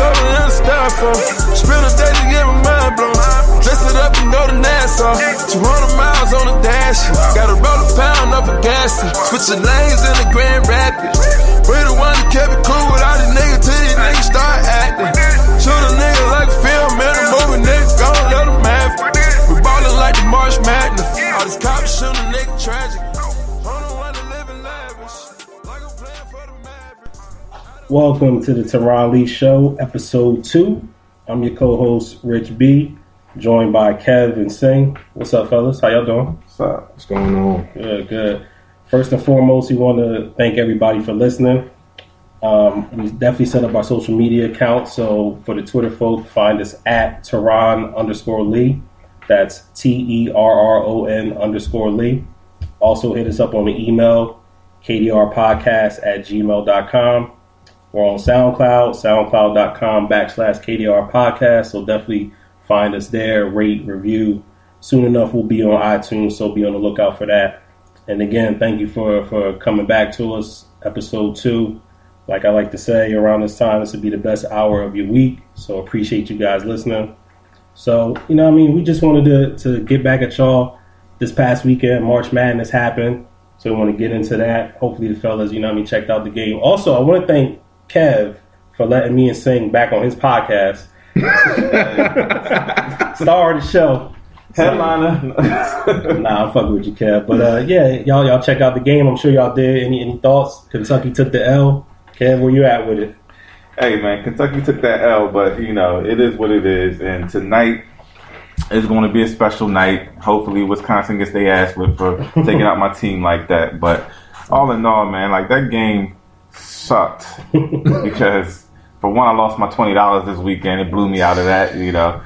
soda in a styrofoam. Spend a day to get my mind blown. Dress it up and go to Nassau. 200 miles on the dash. Gotta roll a pound up a gas. Switching lanes in the Grand Rapids. We the one that kept it cool with all these niggas till these niggas start acting. Shoot a nigga like a film in a movie, nigga, gon' let them have it. We ballin' like the March Madness. All these cops shooting a nigga tragic. Welcome to the Lee Show, episode two. I'm your co-host Rich B, joined by Kev and Singh. What's up, fellas? How y'all doing? What's up? What's going on? Good, good. First and foremost, we want to thank everybody for listening. Um, we definitely set up our social media account. So for the Twitter folk, find us at Terron underscore Lee. That's T E R R O N underscore Lee. Also hit us up on the email, kdrpodcast at gmail.com. We're on SoundCloud, soundcloud.com backslash KDR podcast. So definitely find us there, rate, review. Soon enough, we'll be on iTunes, so be on the lookout for that. And again, thank you for, for coming back to us, episode two. Like I like to say, around this time, this would be the best hour of your week. So appreciate you guys listening. So, you know I mean? We just wanted to, to get back at y'all this past weekend. March Madness happened. So we want to get into that. Hopefully the fellas, you know I mean, checked out the game. Also, I want to thank Kev for letting me and Sing back on his podcast. Star of the show. Headliner. Nah, I'm fucking with you, Kev. But uh, yeah, y'all y'all check out the game. I'm sure y'all did. Any any thoughts? Kentucky took the L. Kev, where you at with it? hey man, Kentucky took that L, but you know it is what it is. And tonight is going to be a special night. Hopefully, Wisconsin gets their ass whipped for taking out my team like that. But all in all, man, like that game sucked because for one, I lost my twenty dollars this weekend. It blew me out of that. You know,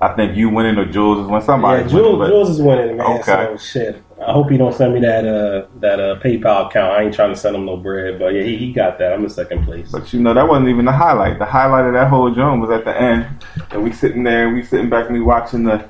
I think you winning or Jules is when somebody. yeah, Jules, winning, Jules is winning, man. Okay. So shit. I hope you don't send me that uh that uh PayPal account. I ain't trying to send him no bread, but yeah, he, he got that. I'm in second place. But you know, that wasn't even the highlight. The highlight of that whole joint was at the end, and we sitting there, we sitting back, and we watching the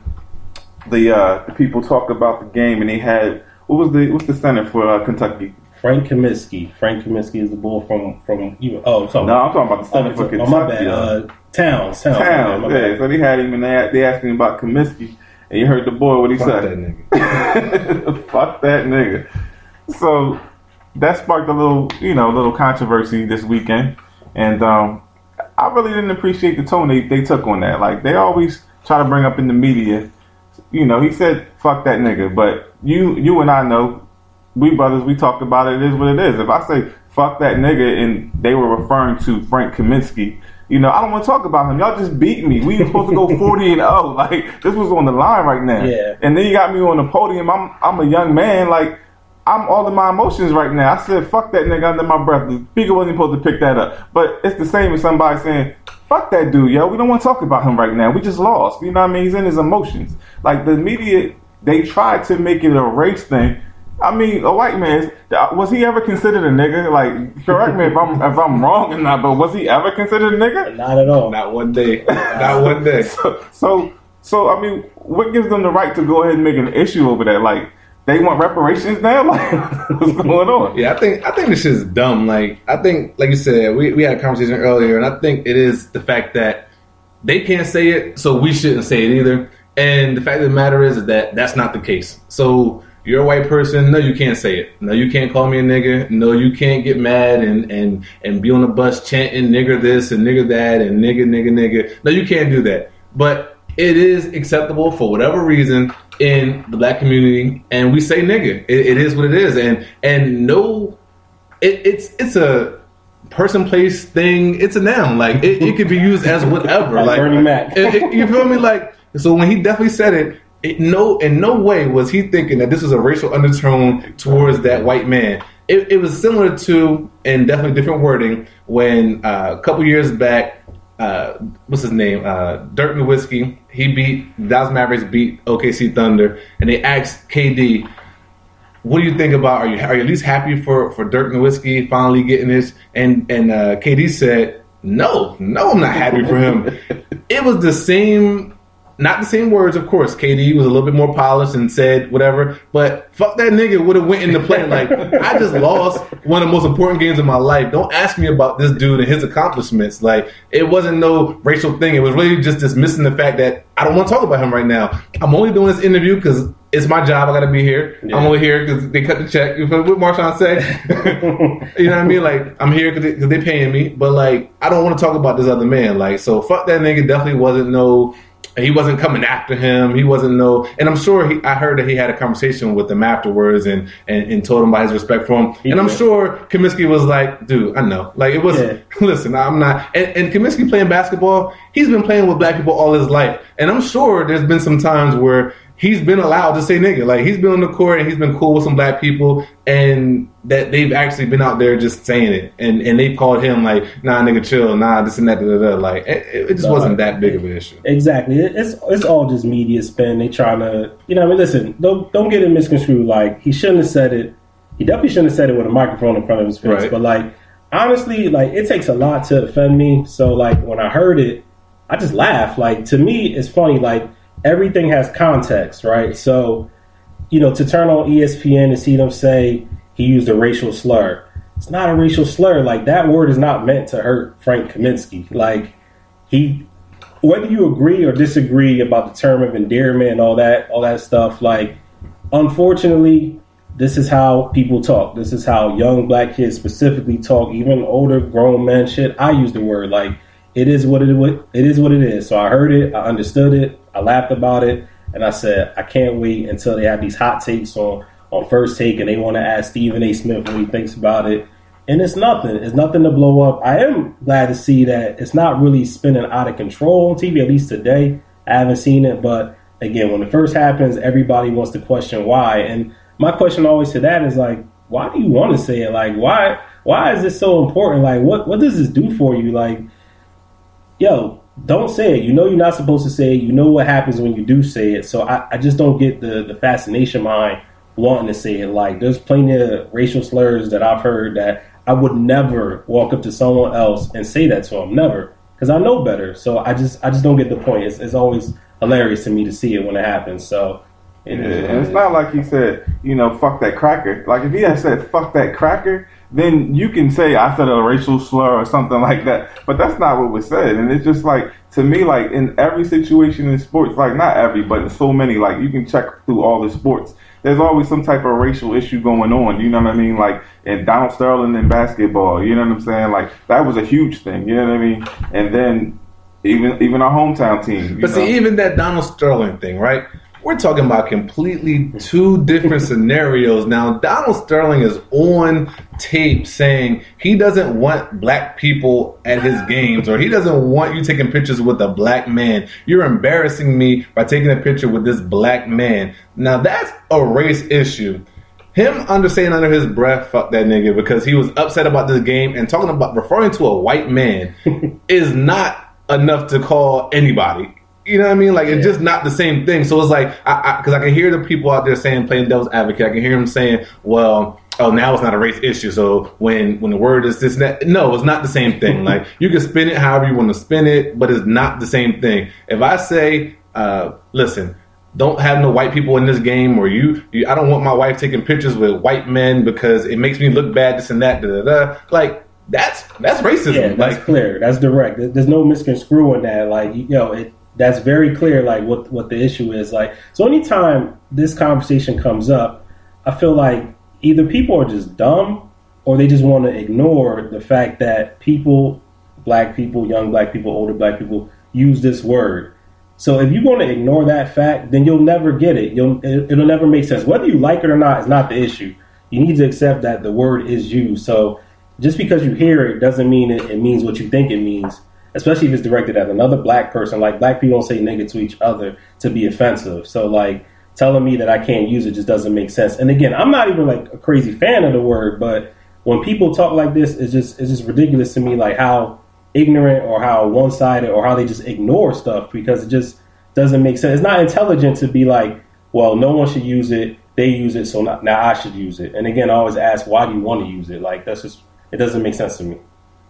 the uh, the people talk about the game, and they had what was the what's the center for uh, Kentucky? Frank Kaminsky. Frank Kaminsky is the bull from from you. Oh, I'm talking No, I'm talking about the center for oh, Kentucky. my bad. Uh, Towns, Towns. Town, my yeah. bad. So they had him, and they they asked him about Kaminsky, and you heard the boy what he said. Fuck said. that nigga. Fuck that nigga. So that sparked a little, you know, a little controversy this weekend, and um, I really didn't appreciate the tone they, they took on that. Like they always try to bring up in the media, you know, he said "fuck that nigga," but you you and I know, we brothers, we talked about it. It is what it is. If I say "fuck that nigga" and they were referring to Frank Kaminsky. You know, I don't want to talk about him. Y'all just beat me. We were supposed to go forty and zero. Like this was on the line right now. Yeah. And then you got me on the podium. I'm I'm a young man. Like I'm all in my emotions right now. I said fuck that nigga under my breath. The speaker wasn't supposed to pick that up. But it's the same as somebody saying fuck that dude, yo. We don't want to talk about him right now. We just lost. You know what I mean? He's in his emotions. Like the media, they tried to make it a race thing. I mean, a white man uh, was he ever considered a nigga? Like, correct me if I'm if I'm wrong or not, but was he ever considered a nigga? Not at all. Not one day. Not one day. So, so, so, I mean, what gives them the right to go ahead and make an issue over that? Like, they want reparations now? Like, what's going on? Yeah, I think I think this is dumb. Like I think, like you said, we, we had a conversation earlier, and I think it is the fact that they can't say it, so we shouldn't say it either. And the fact of the matter is, is that that's not the case. So you're a white person, no, you can't say it. No, you can't call me a nigga. No, you can't get mad and and and be on the bus chanting nigger this and nigger that and nigga nigga nigga. No, you can't do that. But it is acceptable for whatever reason in the black community, and we say nigga. It, it is what it is, and and no, it, it's it's a person, place, thing. It's a noun. Like it, it could be used as whatever. Like like Bernie Mac. it- you feel me? Like so when he definitely said it. It, no, in no way was he thinking that this was a racial undertone towards that white man. It, it was similar to, and definitely different wording, when uh, a couple years back, uh, what's his name? Uh, Dirk Nowitzki. He beat Dallas Mavericks beat OKC Thunder, and they asked KD, "What do you think about? Are you are you at least happy for for Dirk Nowitzki finally getting this?" And and uh, KD said, "No, no, I'm not happy for him." it was the same not the same words, of course. KD was a little bit more polished and said whatever, but fuck that nigga would have went into play. Like I just lost one of the most important games of my life. Don't ask me about this dude and his accomplishments. Like it wasn't no racial thing. It was really just dismissing the fact that I don't want to talk about him right now. I'm only doing this interview because it's my job. I got to be here. Yeah. I'm only here because they cut the check. You feel what Marshawn say? you know what I mean? Like I'm here because they, they paying me, but like I don't want to talk about this other man. Like so, fuck that nigga. Definitely wasn't no. He wasn't coming after him. He wasn't no. And I'm sure he. I heard that he had a conversation with him afterwards and and, and told him about his respect for him. He and I'm sure Kaminsky was like, dude, I know. Like it was. Yeah. Listen, I'm not. And, and Kaminsky playing basketball. He's been playing with black people all his life, and I'm sure there's been some times where he's been allowed to say nigga. Like he's been on the court and he's been cool with some black people, and that they've actually been out there just saying it, and and they've called him like, nah, nigga, chill, nah, this and that, da, da, da. like it, it just wasn't that big of an issue. Exactly. It's it's all just media spin. They trying to, you know. I mean, listen. Don't don't get it misconstrued. Like he shouldn't have said it. He definitely shouldn't have said it with a microphone in front of his face. Right. But like, honestly, like it takes a lot to offend me. So like when I heard it, I just laughed. Like to me, it's funny. Like everything has context, right? So you know, to turn on ESPN and see them say he used a racial slur. It's not a racial slur. Like that word is not meant to hurt Frank Kaminsky. Like he whether you agree or disagree about the term of endearment and all that all that stuff, like unfortunately, this is how people talk. This is how young black kids specifically talk, even older grown men shit. I use the word like it is what it it is what it is. So I heard it, I understood it, I laughed about it, and I said I can't wait until they have these hot takes on on first take and they want to ask Stephen A. Smith what he thinks about it. And it's nothing. It's nothing to blow up. I am glad to see that it's not really spinning out of control on TV, at least today. I haven't seen it, but again, when it first happens, everybody wants to question why. And my question always to that is like, why do you want to say it? Like, why why is this so important? Like, what what does this do for you? Like, yo, don't say it. You know you're not supposed to say it. You know what happens when you do say it. So I, I just don't get the, the fascination behind wanting to say it. Like there's plenty of racial slurs that I've heard that I would never walk up to someone else and say that to them. Never. Because I know better. So I just I just don't get the point. It's, it's always hilarious to me to see it when it happens. So it is what And it's not like he said, you know, fuck that cracker. Like if he had said fuck that cracker, then you can say I said a racial slur or something like that. But that's not what was said. And it's just like to me, like in every situation in sports, like not every, but in so many, like you can check through all the sports. There's always some type of racial issue going on. You know what I mean? Like in Donald Sterling in basketball. You know what I'm saying? Like that was a huge thing. You know what I mean? And then even even our hometown team. you But know? see, even that Donald Sterling thing, right? We're talking about completely two different scenarios. Now, Donald Sterling is on tape saying he doesn't want black people at his games or he doesn't want you taking pictures with a black man. You're embarrassing me by taking a picture with this black man. Now, that's a race issue. Him understanding under his breath, fuck that nigga, because he was upset about this game and talking about referring to a white man is not enough to call anybody. You know what I mean? Like it's just not the same thing. So it's like, I, because I, can hear the people out there saying, playing devil's advocate. I can hear them saying, well, oh, now it's not a race issue. So when when the word is this and that, no, it's not the same thing. like you can spin it however you want to spin it, but it's not the same thing. If I say, uh, listen, don't have no white people in this game, or you, you, I don't want my wife taking pictures with white men because it makes me look bad. This and that, da da da. Like that's that's racism. Yeah, that's like clear. That's direct. There's no misconstruing that. Like, you know, it that's very clear. Like, what what the issue is. Like, so anytime this conversation comes up, I feel like either people are just dumb or they just want to ignore the fact that people, black people, young black people, older black people, use this word. So if you want to ignore that fact, then you'll never get it. You'll it, it'll never make sense. Whether you like it or not is not the issue. You need to accept that the word is used. So just because you hear it doesn't mean it, it means what you think it means. Especially if it's directed at another black person. Like black people don't say nigga to each other to be offensive. So like telling me that I can't use it just doesn't make sense. And again, I'm not even like a crazy fan of the word, but when people talk like this, it's just it's just ridiculous to me. Like how ignorant or how one sided or how they just ignore stuff because it just doesn't make sense. It's not intelligent to be like, well, no one should use it. They use it, so not, now I should use it. And again, I always ask, why do you want to use it? Like that's just it doesn't make sense to me.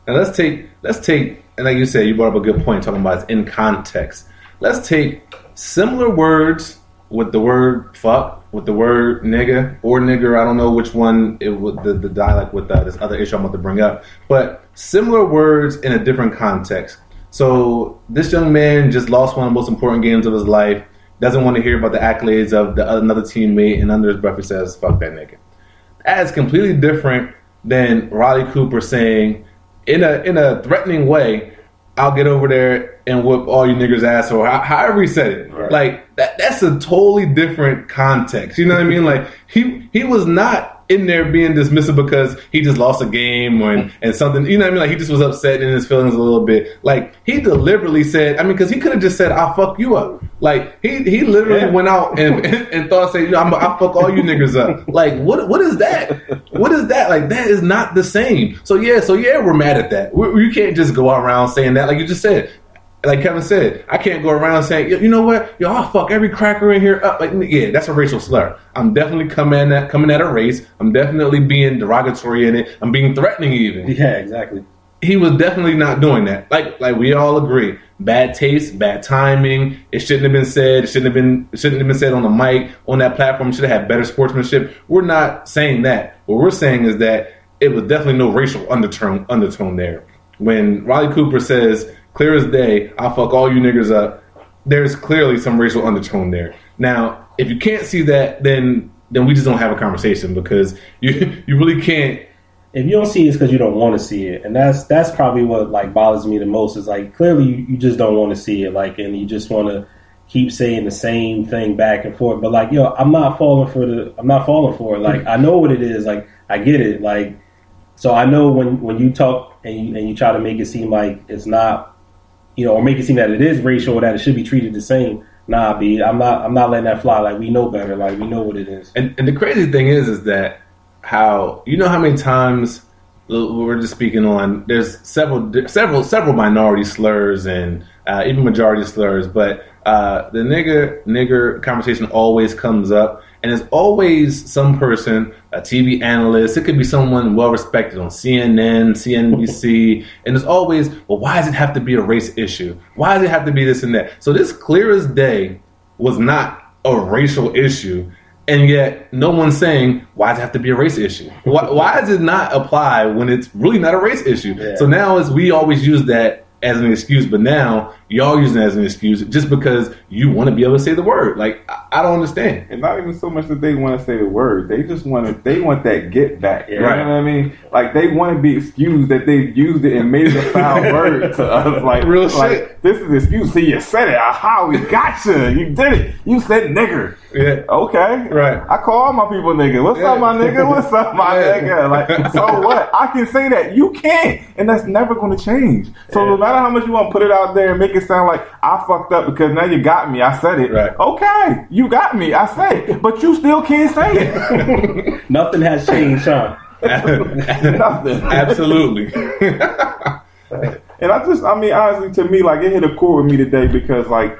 Now let's take let's take and like you said, you brought up a good point talking about it's in context. let's take similar words with the word fuck, with the word nigga or nigger. I don't know which one it would the, the dialect with uh, this other issue I'm about to bring up, but similar words in a different context. So this young man just lost one of the most important games of his life. Doesn't want to hear about the accolades of the, another teammate, and under his breath he says, "Fuck that nigga." That is completely different than Riley Cooper saying, in a in a threatening way, "I'll get over there and whoop all you niggers ass," or however he said it. Right. Like that, that's a totally different context. You know what I mean? Like he he was not in there being dismissive because he just lost a game or and, and something. You know what I mean? Like he just was upset in his feelings a little bit. Like he deliberately said, I mean, because he could have just said, "I'll fuck you up." Like he he literally Yeah. went out and and, and thought, "Say, I'm, I'll fuck all you niggers up." Like what what is that? What is that? Like that is not the same. So yeah, so yeah, we're mad at that. We, you can't just go around saying that, like you just said like Kevin said, I can't go around saying, you know what, yo, I'll fuck every cracker in here up. Like, yeah, that's a racial slur. I'm definitely coming at coming at a race. I'm definitely being derogatory in it. I'm being threatening even. Yeah, exactly. He was definitely not doing that. Like, like we all agree, bad taste, bad timing. It shouldn't have been said. It shouldn't have been. It shouldn't have been said on the mic on that platform. It should have had better sportsmanship. We're not saying that. What we're saying is that it was definitely no racial undertone undertone there. When Riley Cooper says, clear as day, I'll fuck all you niggers up, there's clearly some racial undertone there. Now, if you can't see that, then then we just don't have a conversation because you you really can't If you don't see it, it's because you don't want to see it, and that's that's probably what like bothers me the most. Is like clearly you, you just don't want to see it, like, and you just want to keep saying the same thing back and forth. But like, yo, I'm not falling for the, I'm not falling for it. Like, I know what it is. Like, I get it. Like, so I know when when you talk and you, and you try to make it seem like it's not, you know, or make it seem that it is racial or that it should be treated the same. Nah, B, I'm not. I'm not letting that fly. Like, we know better. Like, we know what it is. And, and the crazy thing is, is that how you know how many times we're just speaking on. There's several, several, several minority slurs and uh, even majority slurs, but uh, the nigger nigger conversation always comes up, and it's always some person, a TV analyst. It could be someone well respected on CNN, CNBC, and it's always, well, why does it have to be a race issue? Why does it have to be this and that? So this clear as day was not a racial issue. And yet, no one's saying why does it have to be a race issue? Why, why does it not apply when it's really not a race issue? Yeah. So now, as we always use that as an excuse, but now y'all using it as an excuse just because you want to be able to say the word. Like I, don't understand. And not even so much that they want to say the word. They just want to. They want that get back. You Right. know what I mean? Like they want to be excused that they've used it and made it a foul word to us. Like Real like, shit. This is excuse. See, you said it. Aha, we got you. You did it. You said nigger. Yeah. Okay. Right. I call all my people nigga. What's Yeah. up, my nigga? What's up, my Yeah. nigga? Like, so what? I can say that. You can't. And that's never going to change. So no matter how much you want to put it out there and make it sound like I fucked up because now you got me. I said it. Right. Okay. You got me. I said it. But you still can't say it. Nothing has changed, Sean. Nothing. Absolutely. And I just, I mean, honestly, to me, like it hit a chord with me today because, like,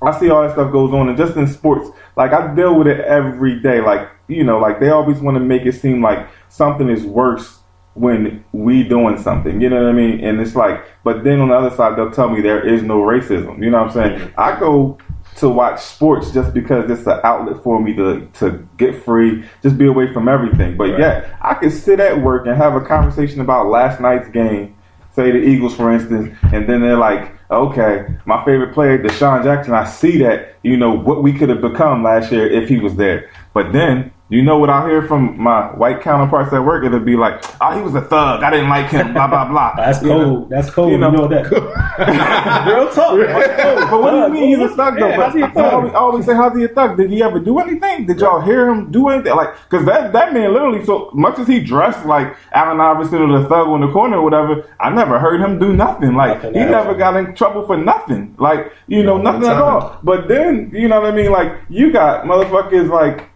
I see all that stuff goes on, and just in sports, like I deal with it every day. Like, you know, like they always want to make it seem like something is worse when we doing something. You know what I mean? And it's like, but then on the other side, they'll tell me there is no racism. You know what I'm saying? Mm-hmm. I go to watch sports just because it's an outlet for me to to get free, just be away from everything. But Right. yeah, I could sit at work and have a conversation about last night's game say the Eagles, for instance, and then they're like, okay, my favorite player, DeSean Jackson, I see that, you know, what we could have become last year if he was there. But then, you know what I hear from my white counterparts at work? It'll be like, oh, he was a thug. I didn't like him, blah, blah, blah. That's You know? cold. That's cold. You You know- know, that. Real talk. But what do you mean he's a thug though? Yeah, how's he a I always, thug? I always say, how's he a thug? Did he ever do anything? Did y'all hear him do anything? Like, cause that, that man literally, so much as he dressed like Allen Iverson or the thug on the corner or whatever, I never heard him do nothing. Like, Nothing he never got in trouble for nothing. Like, you know, nothing at all. But then, you know what I mean? Like, you got motherfuckers like,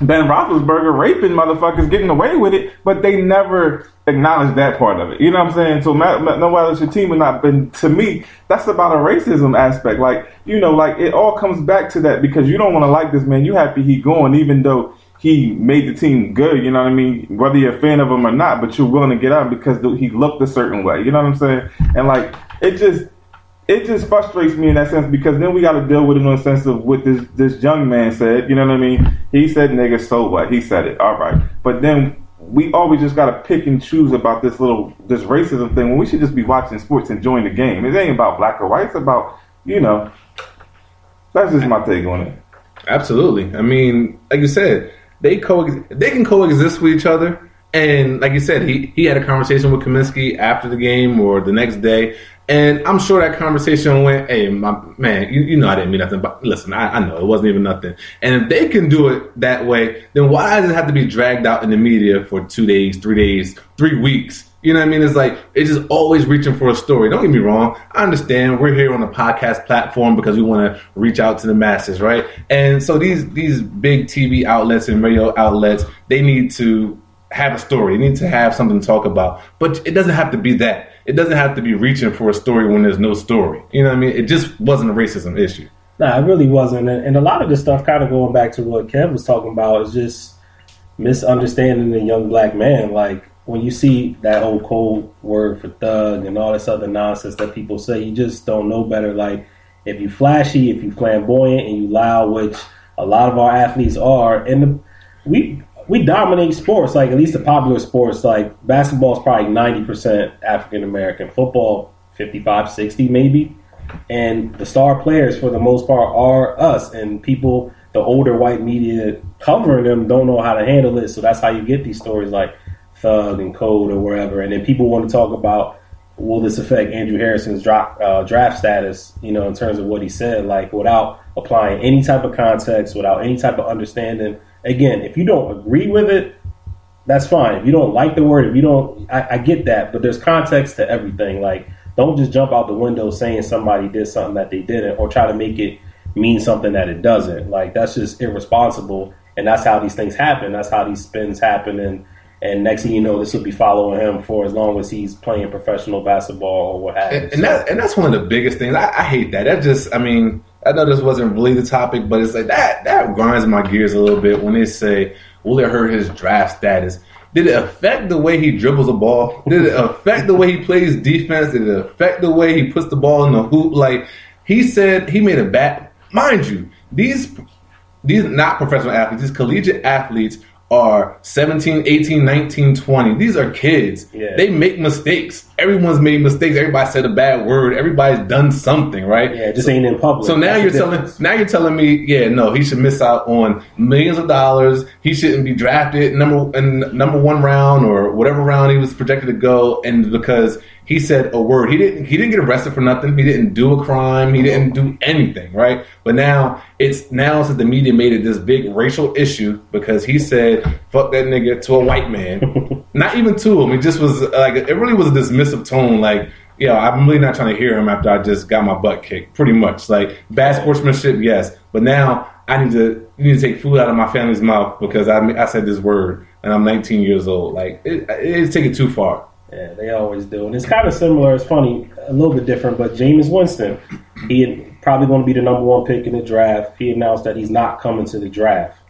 Ben Roethlisberger raping motherfuckers, getting away with it, but they never acknowledge that part of it. You know what I'm saying? So ma- ma- no matter your team or not, but to me, that's about a racism aspect. Like you know, like it all comes back to that because you don't want to like this man. You happy he going, even though he made the team good. You know what I mean? Whether you're a fan of him or not, but you're willing to get out because he looked a certain way. You know what I'm saying? And like it just it just frustrates me in that sense because then we got to deal with it in the sense of what this this young man said. You know what I mean? He said nigga, so what? He said it. All right, but then we always just got to pick and choose about this little this racism thing when we should just be watching sports, enjoying the game. It ain't about black or white. It's about you know. That's just my take on it. Absolutely. I mean, like you said, they co they can coexist with each other. And like you said, he, he had a conversation with Kaminsky after the game or the next day. And I'm sure that conversation went, hey, my man, you, you know I didn't mean nothing, but listen, I, I know it wasn't even nothing. And if they can do it that way, then why does it have to be dragged out in the media for two days, three days, three weeks? You know what I mean? It's like it's just always reaching for a story. Don't get me wrong. I understand we're here on a podcast platform because we want to reach out to the masses, right? And so these these big TV outlets and radio outlets, they need to have a story. You need to have something to talk about. But it doesn't have to be that. It doesn't have to be reaching for a story when there's no story. You know what I mean? It just wasn't a racism issue. Nah, it really wasn't. And, a lot of this stuff, kind of going back to what Kev was talking about, is just misunderstanding the young black man. Like when you see that whole code word for thug and all this other nonsense that people say, you just don't know better. Like if you flashy, if you flamboyant, and you loud, which a lot of our athletes are, and the, we we dominate sports, like at least the popular sports. Like basketball is probably 90% African American, football 55, 60 maybe. And the star players, for the most part, are us. And people, the older white media covering them, don't know how to handle it. So that's how you get these stories like Thug and Code or wherever. And then people want to talk about will this affect Andrew Harrison's draft, uh, draft status, you know, in terms of what he said, like without applying any type of context, without any type of understanding again, if you don't agree with it, that's fine. If you don't like the word, if you don't, I, I, get that, but there's context to everything. Like, don't just jump out the window saying somebody did something that they didn't, or try to make it mean something that it doesn't. Like, that's just irresponsible, and that's how these things happen. That's how these spins happen, and and next thing you know, this will be following him for as long as he's playing professional basketball or what have you. And, and, that, and that's one of the biggest things. I, I hate that. That just, I mean, I know this wasn't really the topic, but it's like that that grinds my gears a little bit when they say, "Will it hurt his draft status?" Did it affect the way he dribbles a ball? Did it affect the way he plays defense? Did it affect the way he puts the ball in the hoop? Like he said, he made a bet. Mind you, these these not professional athletes, these collegiate athletes are 17, 18, 19, 20. These are kids. Yeah. They make mistakes. Everyone's made mistakes. Everybody said a bad word. Everybody's done something, right? Yeah, just so, ain't in public. So now That's you're telling now you're telling me, yeah, no, he should miss out on millions of dollars. He shouldn't be drafted number in number one round or whatever round he was projected to go, and because he said a word. He didn't he didn't get arrested for nothing. He didn't do a crime. He didn't do anything, right? But now it's now since the media made it this big racial issue because he said fuck that nigga to a white man. not even to him. It just was like it really was a dismissive tone like yeah, I'm really not trying to hear him after I just got my butt kicked. Pretty much, like bad sportsmanship, yes. But now I need to need to take food out of my family's mouth because I I said this word and I'm 19 years old. Like it, it's taken too far. Yeah, they always do. And it's kind of similar. It's funny, a little bit different, but Jameis Winston, he probably going to be the number one pick in the draft. He announced that he's not coming to the draft.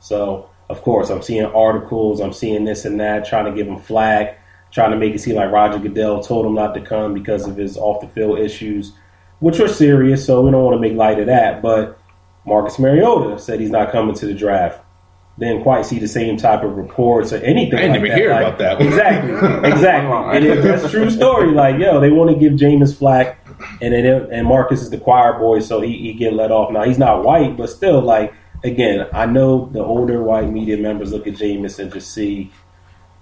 So, of course, I'm seeing articles, I'm seeing this and that, trying to give him flag, trying to make it seem like Roger Goodell told him not to come because of his off the field issues, which are serious. So we don't want to make light of that. But Marcus Mariota said he's not coming to the draft didn't quite see the same type of reports or anything. I didn't like even that. hear like, about that. Exactly, exactly. and it, that's a true story. Like, yo, they want to give Jameis flack, and then and Marcus is the choir boy, so he, he get let off. Now he's not white, but still, like again, I know the older white media members look at Jameis and just see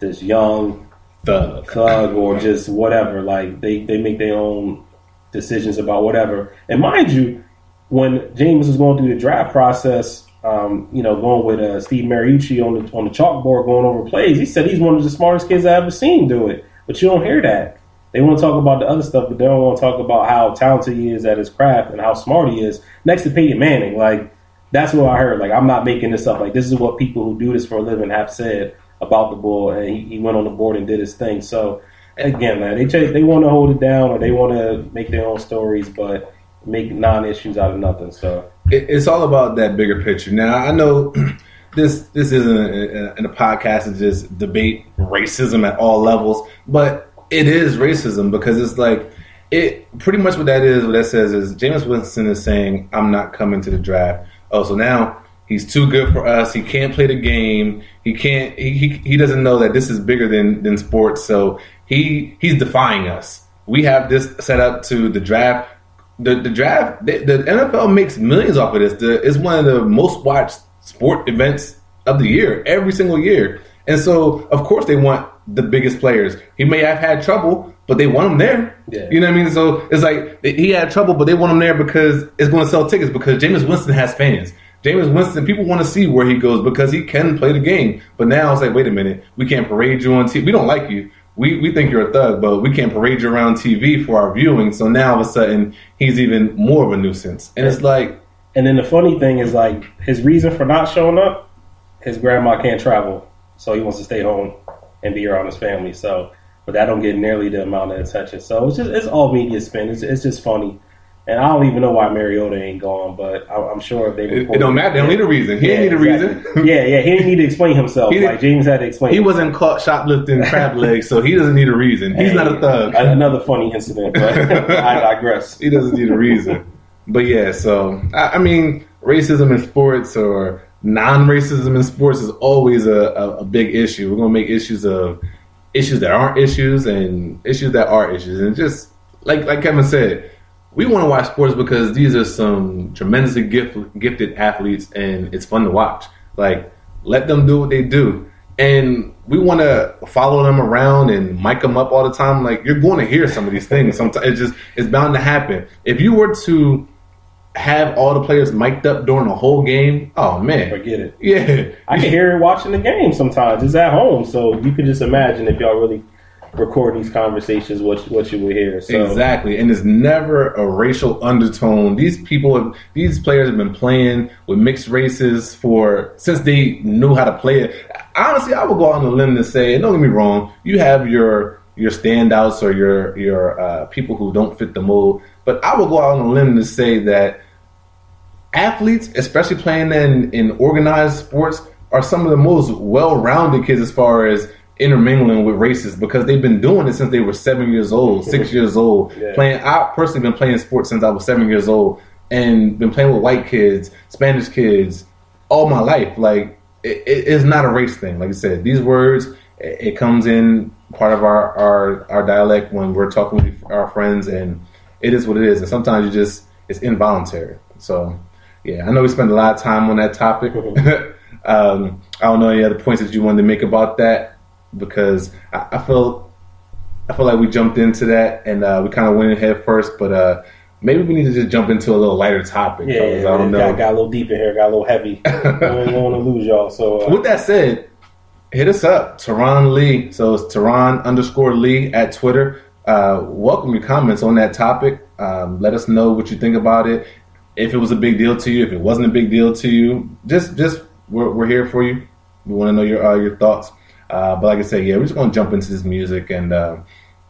this young thug, thug or just whatever. Like they they make their own decisions about whatever. And mind you, when Jameis was going through the draft process um, you know, going with uh, Steve Mariucci on the on the chalkboard going over plays. He said he's one of the smartest kids I ever seen do it. But you don't hear that. They want to talk about the other stuff, but they don't want to talk about how talented he is at his craft and how smart he is. Next to Peyton Manning, like that's what I heard. Like I'm not making this up. Like this is what people who do this for a living have said about the bull, and he, he went on the board and did his thing. So again, man, they they want to hold it down or they want to make their own stories, but make non-issues out of nothing. So it's all about that bigger picture. Now I know this this isn't a, a, a podcast to just debate racism at all levels, but it is racism because it's like it pretty much what that is. What that says is Jameis Winston is saying, "I'm not coming to the draft." Oh, so now he's too good for us. He can't play the game. He can't. He he, he doesn't know that this is bigger than than sports. So he he's defying us. We have this set up to the draft. The the draft. The, the NFL makes millions off of this. The, it's one of the most watched sport events of the year every single year. And so, of course, they want the biggest players. He may have had trouble, but they want him there. Yeah. You know what I mean? So it's like he had trouble, but they want him there because it's going to sell tickets because Jameis Winston has fans. Jameis Winston, people want to see where he goes because he can play the game. But now it's like, wait a minute, we can't parade you on TV. We don't like you. We, we think you're a thug, but we can't parade you around TV for our viewing. So now all of a sudden, he's even more of a nuisance. And it's like, And then the funny thing is like his reason for not showing up, his grandma can't travel, so he wants to stay home and be around his family. So, but that don't get nearly the amount of attention. So it's just it's all media spin. It's, it's just funny, and I don't even know why Mariota ain't gone, but I, I'm sure if they it, it don't matter. They don't need a reason. He Yeah, didn't need a reason. yeah, yeah, he didn't need to explain himself. Like Jameis had to explain. He himself. wasn't caught shoplifting crab legs, so he doesn't need a reason. He's Hey, not a thug. Another funny incident, but I digress. he doesn't need a reason. But yeah, so I, I mean, racism in sports or non-racism in sports is always a, a, a big issue. We're gonna make issues of issues that aren't issues and issues that are issues, and just like like Kevin said, we want to watch sports because these are some tremendously gift, gifted athletes, and it's fun to watch. Like, let them do what they do. And we want to follow them around and mic them up all the time. Like you're going to hear some of these things. Sometimes it's just it's bound to happen. If you were to have all the players mic'd up during the whole game, oh man, Forget it. yeah, I can hear it watching the game sometimes. It's at home, so you can just imagine if y'all really record these conversations, what what you would hear. So Exactly, and there's never a racial undertone. These people, have, these players have been playing with mixed races for since they knew how to play it. Honestly, I would go on a limb to say, and don't get me wrong, you have your your standouts or your your uh, people who don't fit the mold, but I would go out on a limb to say that athletes, especially playing in, in organized sports, are some of the most well-rounded kids as far as intermingling with races because they've been doing it since they were seven years old, six years old. Yeah. Playing, I personally been playing sports since I was seven years old, and been playing with white kids, Spanish kids, all my life. Like it, it- it's not a race thing. Like I said, these words it, it comes in part of our, our our dialect when we're talking with our friends, and it is what it is. And sometimes you just it's involuntary. So yeah, I know we spend a lot of time on that topic. um, I don't know any other points that you wanted to make about that because I, I feel I feel like we jumped into that and uh, we kind of went in head first, but uh, maybe we need to just jump into a little lighter topic. yeah, yeah, I don't know. Got, got a little deep in here, got a little heavy. I don't want to lose y'all. So uh, With that said, hit us up, Terron Lee. So it's Terron underscore Lee at Twitter. Uh, welcome your comments on that topic. Um, let us know what you think about it. If it was a big deal to you, if it wasn't a big deal to you, just just we're, we're here for you. We want to know your uh, your thoughts. Uh, but like I said, yeah, we're just gonna jump into this music and, uh,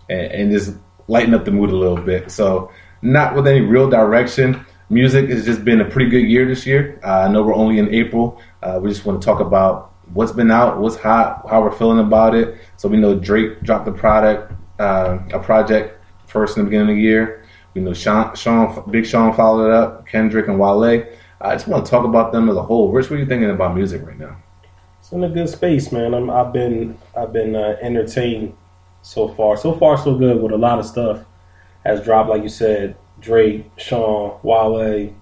and and just lighten up the mood a little bit. So not with any real direction. Music has just been a pretty good year this year. Uh, I know we're only in April. Uh, we just want to talk about what's been out, what's hot, how we're feeling about it. So we know Drake dropped the product, uh, a project first in the beginning of the year. We know Sean, Sean, Big Sean followed it up, Kendrick and Wale. I just want to talk about them as a whole. Rich, what are you thinking about music right now? It's in a good space, man. I'm, I've been I've been uh, entertained so far. So far, so good with a lot of stuff has dropped. Like you said, Drake, Sean, Wale,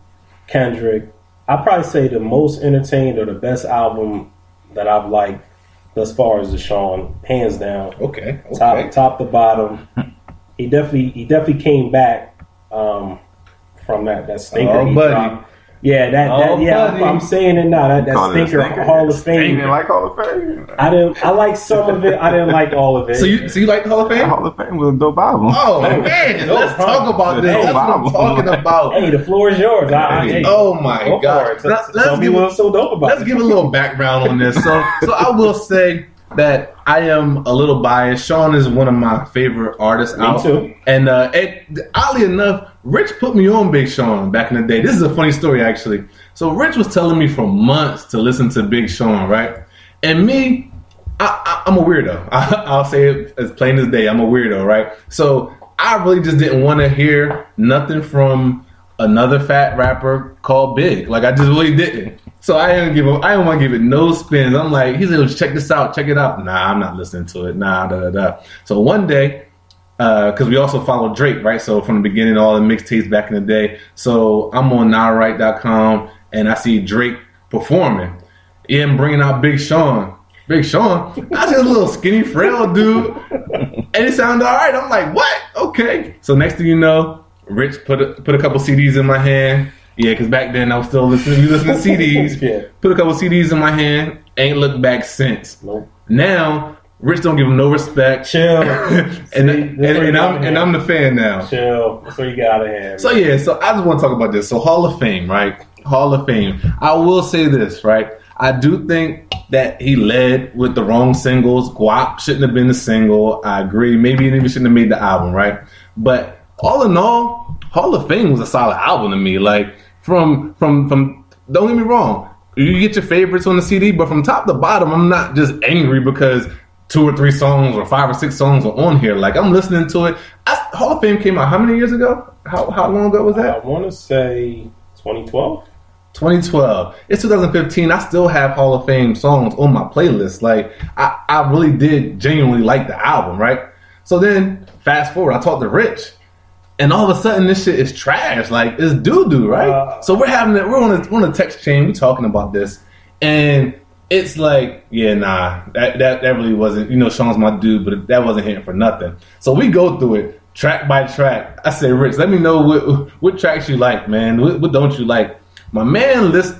Kendrick. I'd probably say the most entertained or the best album that I've liked thus far is the Sean, hands down. Okay, okay. top top to bottom. He definitely he definitely came back um, from that that stinker. Oh, he buddy. dropped. Yeah, that, Oh, that yeah, buddy. I'm, I'm saying it now. That, that Call it a stinker, Hall of You Fame. didn't like Hall of Fame? I didn't. I like some of it. I didn't like all of it. So you so you like the Hall of Fame? Hall of Fame was a dope album. Oh man, let's problem. talk about this. That's what I'm talking about. hey, the floor is yours. I, I, hey, Oh my go for god! it. So- Let- some Let's give, people are so dope about let's it. give a little background on this. So, so I will say that I am a little biased. Sean is one of my favorite artists Me out. too. And uh, it, oddly enough, Rich put me on Big Sean back in the day. This is a funny story, actually. So Rich was telling me for months to listen to Big Sean, right? And me, I, I'm a weirdo. I, I'll say it as plain as day. I'm a weirdo, right? So I really just didn't want to hear nothing from another fat rapper called Big. Like I just really didn't. So I didn't give him. I don't want to give it no spins. I'm like, he said, check this out, check it out. Nah, I'm not listening to it. Nah, da da da. So one day, Uh, because we also follow Drake, right? So from the beginning, all the mixtapes back in the day. So I'm on nahright.com and I see Drake performing. Yeah, bringing out Big Sean. Big Sean, I see a little skinny, frail dude, and it sounded all right. I'm like, what? Okay. So next thing you know, Rich put a, put a couple CDs in my hand. Yeah, because back then I was still listening. You listening to CDs. Yeah. Put a couple CDs in my hand. Ain't looked back since. Nope. Now Rich don't give him no respect. Chill. and See, and, and, got I'm the and. I'm the fan now. Chill. That's where you got out of hand. So yeah, so I just want to talk about this. So Hall of Fame, right? Hall of Fame. I will say this, right? I do think that he led with the wrong singles. Guap shouldn't have been the single. I agree. Maybe he even shouldn't have made the album, right? But all in all, Hall of Fame was a solid album to me. Like from from from don't get me wrong. You get your favorites on the CD, but from top to bottom, I'm not just angry because two or three songs or five or six songs are on here. Like I'm listening to it. I, Hall of Fame came out how many years ago? How how long ago was that? I want to say 2012. 2012. It's 2015. I still have Hall of Fame songs on my playlist. Like I, I really did genuinely like the album, right? So then fast forward, I talked to Rich. And all of a sudden, this shit is trash. Like it's doo doo, right? Uh. so we're having it. We're on a, we're on a text chain. We're talking about this, and it's like, yeah, nah, that, that that really wasn't. You know, Sean's my dude, but that wasn't hitting for nothing. So we go through it track by track. I say, Rich, let me know what what tracks you like, man. What, what don't you like? My man lists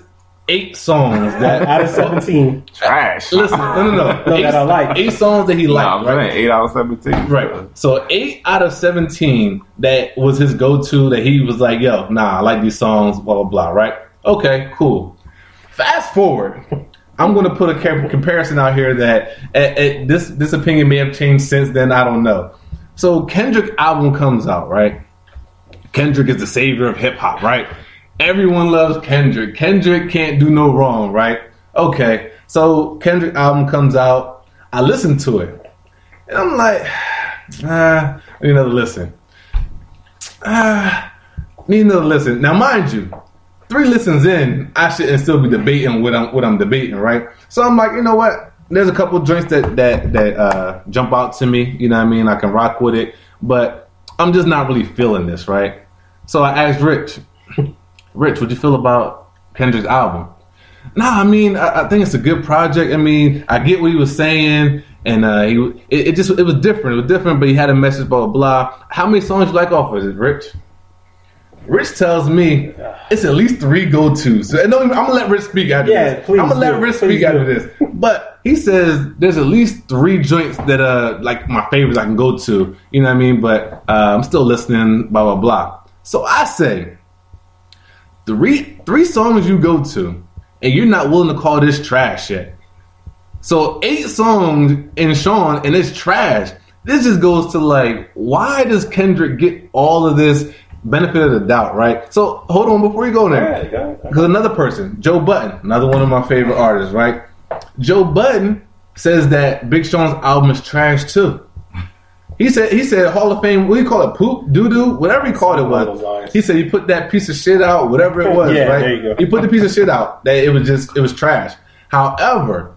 eight songs that Out of 17. Trash. Listen, no, no, no. No, eight, that I like. eight songs that he liked, I'm right? eight out of seventeen. Right. So eight out of seventeen that was his go-to that he was like, "Yo, nah, I like these songs." Blah blah blah. Right. Okay. Cool. Fast forward. I'm going to put a comparison out here that eh, eh, this this opinion may have changed since then. I don't know. So Kendrick album comes out, right? Kendrick is the savior of hip hop, right? Everyone loves Kendrick. Kendrick can't do no wrong, right? Okay. So Kendrick album comes out. I listen to it. And I'm like, ah, I need another listen. Ah, need another listen. Now, mind you, three listens in, I shouldn't still be debating what I'm what I'm debating, right? So I'm like, you know what? There's a couple joints that that that uh, jump out to me. You know what I mean? I can rock with it, but I'm just not really feeling this, right? So I asked Rich, Rich, what you feel about Kendrick's album? Nah, I mean, I, I think it's a good project. I mean, I get what he was saying, and uh, he it, it just it was different. It was different, but he had a message, blah blah blah. How many songs you like off of it, Rich? Rich tells me it's at least three go tos. No, I'm gonna let Rich speak after Yeah, this. please I'm gonna let. Rich speak after this. But he says there's at least three joints that are like my favorites I can go to. You know what I mean? But uh, I'm still listening. Blah blah blah. So I say three three songs you go to, and you're not willing to call this trash yet. So eight songs in Sean, and it's trash. This just goes to like, why does Kendrick get all of this benefit of the doubt, right? So hold on before you go there. ahead, go ahead. Because another person, Joe Budden, another one of my favorite artists, right? Joe Budden says that Big Sean's album is trash too. He said he said Hall of Fame, what do you call it? Poop, doo doo, whatever he called it Something along those was. He said he put that piece of shit out, whatever it was, Yeah, right? there you go. He put the piece of shit out that it was just it was trash. However,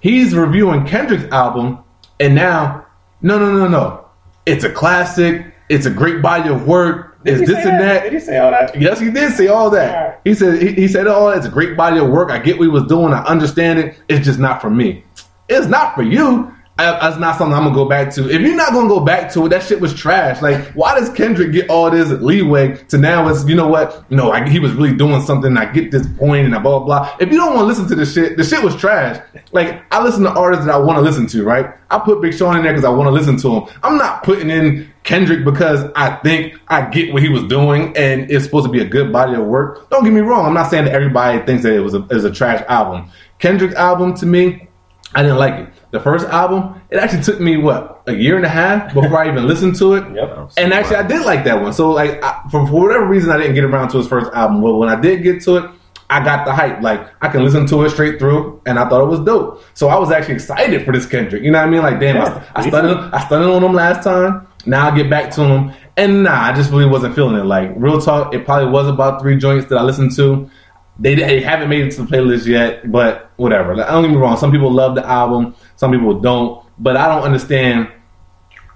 he's reviewing Kendrick's album, and now no no no no, it's a classic. It's a great body of work. Did It's this and that. Did he say all that? Yes, he did say all that. Alright. He said he, he said, "Oh, it's a great body of work. I get what he was doing. I understand it. It's just not for me. It's not for you. I, that's not something I'm gonna go back to. If you're not gonna go back to it, that shit was trash. Like, why does Kendrick get all this leeway to now? It's you know what? No, I, he was really doing something. I get this point and blah blah blah. If you don't want to listen to the shit, the shit was trash. Like, I listen to artists that I want to listen to. Right? I put Big Sean in there because I want to listen to him. I'm not putting in Kendrick because I think I get what he was doing and it's supposed to be a good body of work. Don't get me wrong. I'm not saying that everybody thinks that it was a, it was a trash album. Kendrick's album to me, I didn't like it. The first album, it actually took me what a year and a half before I even listened to it. Yep. And actually, I did like that one. So like, I, for, for whatever reason, I didn't get around to his first album. Well, when I did get to it, I got the hype. Like I can listen to it straight through, and I thought it was dope. So I was actually excited for this Kendrick. You know what I mean? Like, damn, Yeah, I, I me studied. I studied on him last time. Now I get back to them, and nah, I just really wasn't feeling it. Like real talk, it probably was about three joints that I listened to. They, they haven't made it to the playlist yet, but whatever. Like, don't get me wrong. Some people love the album, some people don't. But I don't understand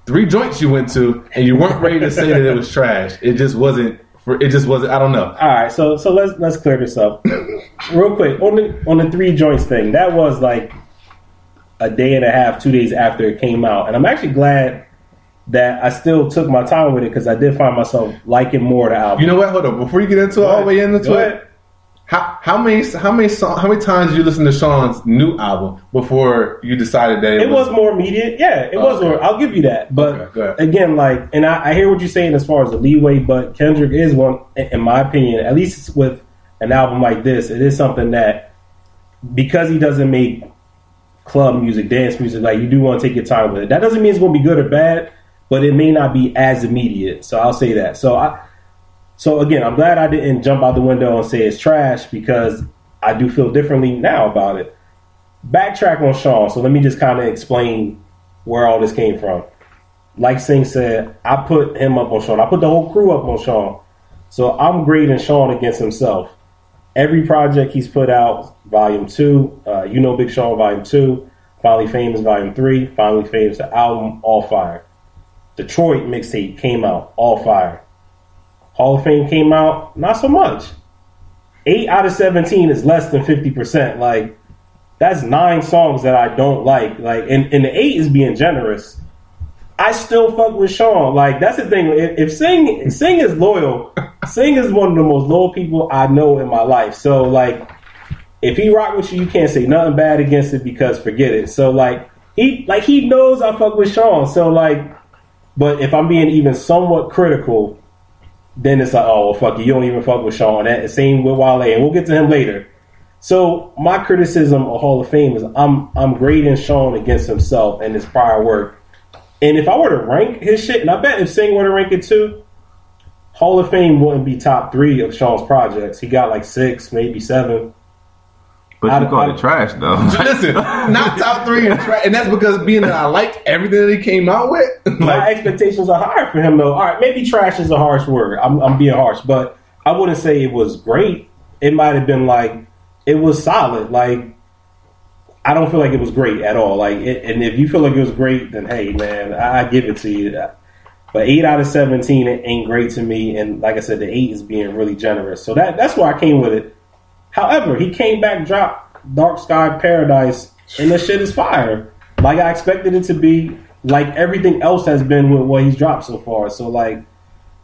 three joints you went to and you weren't ready to say that it was trash. It just wasn't. For, it just wasn't. I don't know. All right, so so let's let's clear this up real quick on the on the three joints thing. That was like a day and a half, two days after it came out, and I'm actually glad that I still took my time with it because I did find myself liking more of the album. You know what? Hold on. Before you get into it, all the way into it. How how many how many song, how many times did you listen to Sean's new album before you decided that it, It was more immediate, yeah. It was Okay. more. I'll give you that, but Okay, again, like, and I, I hear what you're saying as far as the leeway, but Kendrick is one, in my opinion, at least with an album like this, it is something that because he doesn't make club music, dance music, like you do want to take your time with it. That doesn't mean it's going to be good or bad, but it may not be as immediate. So I'll say that. So I, so again, I'm glad I didn't jump out the window and say it's trash because I do feel differently now about it backtrack on Sean. So let me just kind of explain where all this came from. Like Singh said, I put him up on Sean. I put the whole crew up on Sean. So I'm grading Sean against himself. Every project he's put out, Volume Two, uh, you know Big Sean, Volume Two, Finally Famous, Volume Three, Finally Famous, the album, all fire. Detroit mixtape came out, all fire. Hall of Fame came out, not so much. Eight out of seventeen is less than fifty percent. Like that's nine songs that I don't like. Like, and, and the eight is being generous. I still fuck with Sean. Like, that's the thing. If, if Sing Sing is loyal, Sing is one of the most loyal people I know in my life. So, like, if he rock with you, you can't say nothing bad against it because forget it. So, like, he like he knows I fuck with Sean. So, like, but if I'm being even somewhat critical, then it's like, uh, oh, well, fuck you. You don't even fuck with Sean. That same with Wale, and we'll get to him later. So my criticism of Hall of Fame is I'm I'm grading Sean against himself and his prior work. And if I were to rank his shit, and I bet if Sing were to rank it too, Hall of Fame wouldn't be top three of Sean's projects. He got like six, maybe seven. But I- you call it trash though. Listen, not top three, in tra- and that's because being that I liked everything that he came out with. My expectations are higher for him though. All right, maybe trash is a harsh word. I'm, I'm being harsh, but I wouldn't say it was great. It might have been like it was solid. Like I don't feel like it was great at all. Like, it, and if you feel like it was great, then hey, man, I, I give it to you. But eight out of seventeen it ain't great to me, and like I said, the eight is being really generous. So that that's why I came with it. However, he came back, dropped Dark Sky Paradise, and the shit is fire. Like I expected it to be. Like everything else has been with what he's dropped so far. So like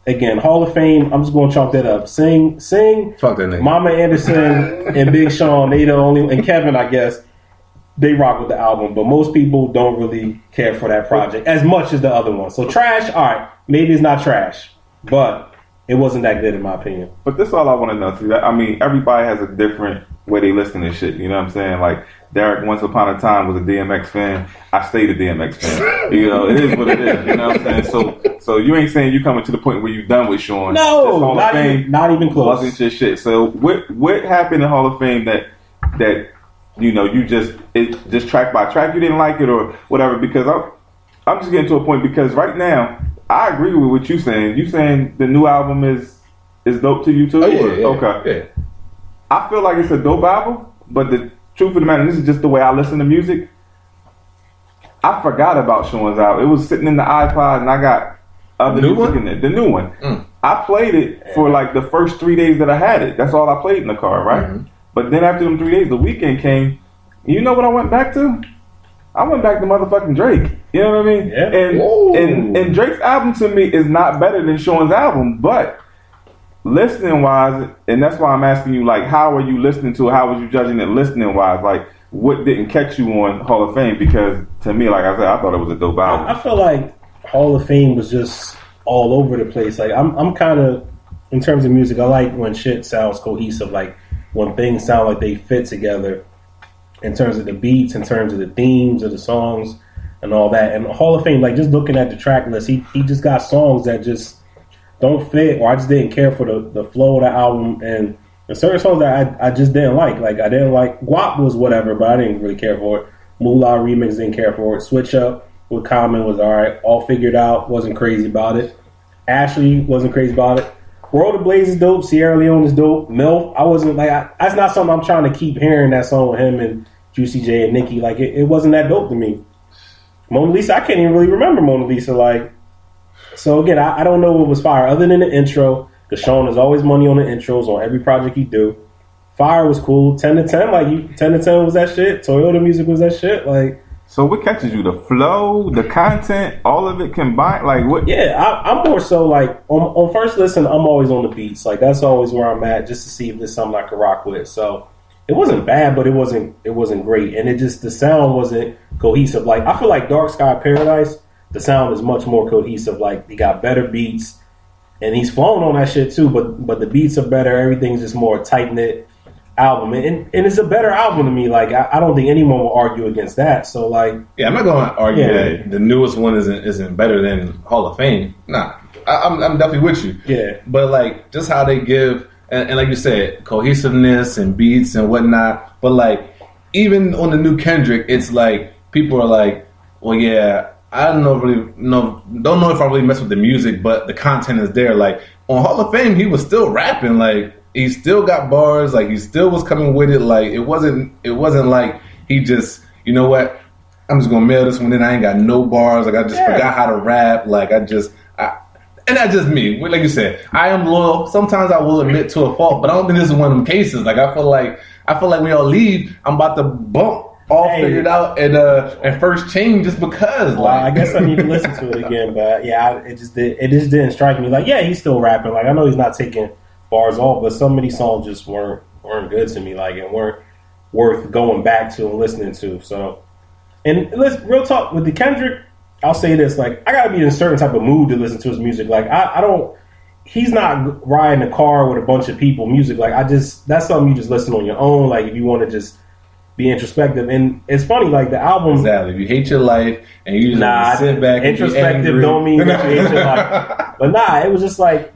again, Hall of Fame. I'm just going to chalk that up. Sing, sing. Fuck that nigga. Mama Anderson and Big Sean. They the only and Kevin, I guess. They rock with the album, but most people don't really care for that project as much as the other one. So trash, all right, maybe it's not trash, but it wasn't that good in my opinion. But this is all I want to know. See, I mean, everybody has a different way they listen to shit. You know what I'm saying? Like Derek, once upon a time, was a DMX fan. I stayed a DMX fan. You know, it is what it is. You know what I'm saying? So, so you ain't saying you coming to the point where you done with Sean? No, Hall of not Fame even, not even close. wasn't your shit. So, what what happened in Hall of Fame that that you know you just it just track by track you didn't like it or whatever? Because I'm I'm just getting to a point because right now I agree with what you're saying. You saying the new album is is dope to you too? oh, yeah, yeah, Okay. yeah. I feel like it's a dope album, but the truth of the matter, this is just the way I listen to music. I forgot about Sean's album. It was sitting in the iPod, and I got other New music one? in it. The new one. Mm. I played it for like the first three days that I had it. That's all I played in the car, right? Mhm. But then after them three days, the weekend came. You know what I went back to? I went back to motherfucking Drake. You know what I mean? Yeah. And, Whoa. and and Drake's album to me is not better than Sean's album, but listening wise, and that's why I'm asking you, like, how are you listening to it? How was you judging it listening wise? Like, what didn't catch you on Hall of Fame? Because to me, like I said, I thought it was a dope I, I feel like Hall of Fame was just all over the place. Like I'm, I'm kind of in terms of music. I like when shit sounds cohesive. Like when things sound like they fit together. In terms of the beats, in terms of the themes of the songs, and all that. And Hall of Fame, like just looking at the track list, he he just got songs that just don't fit, or I just didn't care for the, the flow of the album, and there's certain songs that I, I just didn't like. Like I didn't like Guap was whatever, but I didn't really care for it. Moolah remix didn't care for it. Switch Up with Common was all right, all figured out, wasn't crazy about it. Ashley wasn't crazy about it. World Ablaze is dope. Sierra Leone is dope. Milf, I wasn't like I, that's not something I'm trying to keep hearing that song with him and Juicy J and Nicki. Like it, it wasn't that dope to me. Mona Lisa, I can't even really remember Mona Lisa. Like so again, I, I don't know what was fire other than the intro. Because Sean is always money on the intros on every project he do. Fire was cool. Ten to ten, like you, ten to ten was that shit. Toyota music was that shit. Like So what catches you? The flow, the content, all of it combined. Like what? yeah, I, I'm more so like on, on first listen. I'm always on the beats. Like that's always where I'm at, just to see if there's something I could rock with. So it wasn't bad, but it wasn't it wasn't great, and it just the sound wasn't cohesive. Like I feel like Dark Sky Paradise, the sound is much more cohesive. Like he got better beats, and he's flown on that shit too. But but the beats are better. Everything's just more tight knit album, and and it's a better album to me. Like I, I don't think anyone will argue against that. So like Yeah, I'm not going to argue Yeah. that the newest one isn't isn't better than Hall of Fame. Nah, I, I'm I'm definitely with you. yeah, But like just how they give and, and like you said, cohesiveness and beats and whatnot. But like even on the new Kendrick, it's like people are like, well, yeah, I don't know really know don't know if I really mess with the music, but the content is there. Like on Hall of Fame, he was still rapping. Like he still got bars. Like he still was coming with it. Like it wasn't it wasn't like he just you know what. I'm just gonna mail this one in. I ain't got no bars. Like I just Yeah. forgot how to rap. Like I just, and that's just me. Like you said, I am loyal. Sometimes I will admit to a fault, but I don't think this is one of them cases. Like I feel like I feel like when y'all leave, I'm about to bump all Hey. figured out and uh and First Chain just because. Well, Like I guess I need to listen to it again, but yeah, I- it just did. It just didn't strike me like, yeah, he's still rapping. Like I know he's not taking bars off, but some of these songs just weren't weren't good to me. Like and weren't worth going back to and listening to. So, and let's real talk with the Kendrick. I'll say this: like I gotta be in a certain type of mood to listen to his music. Like I, I don't. He's not riding a car with a bunch of people. Music, like I just that's something you just listen on your own. Like if you want to just be introspective, and it's funny. Like the album, exactly, if you hate your life and you just Nah, sit back, and be introspective don't mean that you hate your life. But nah, it was just like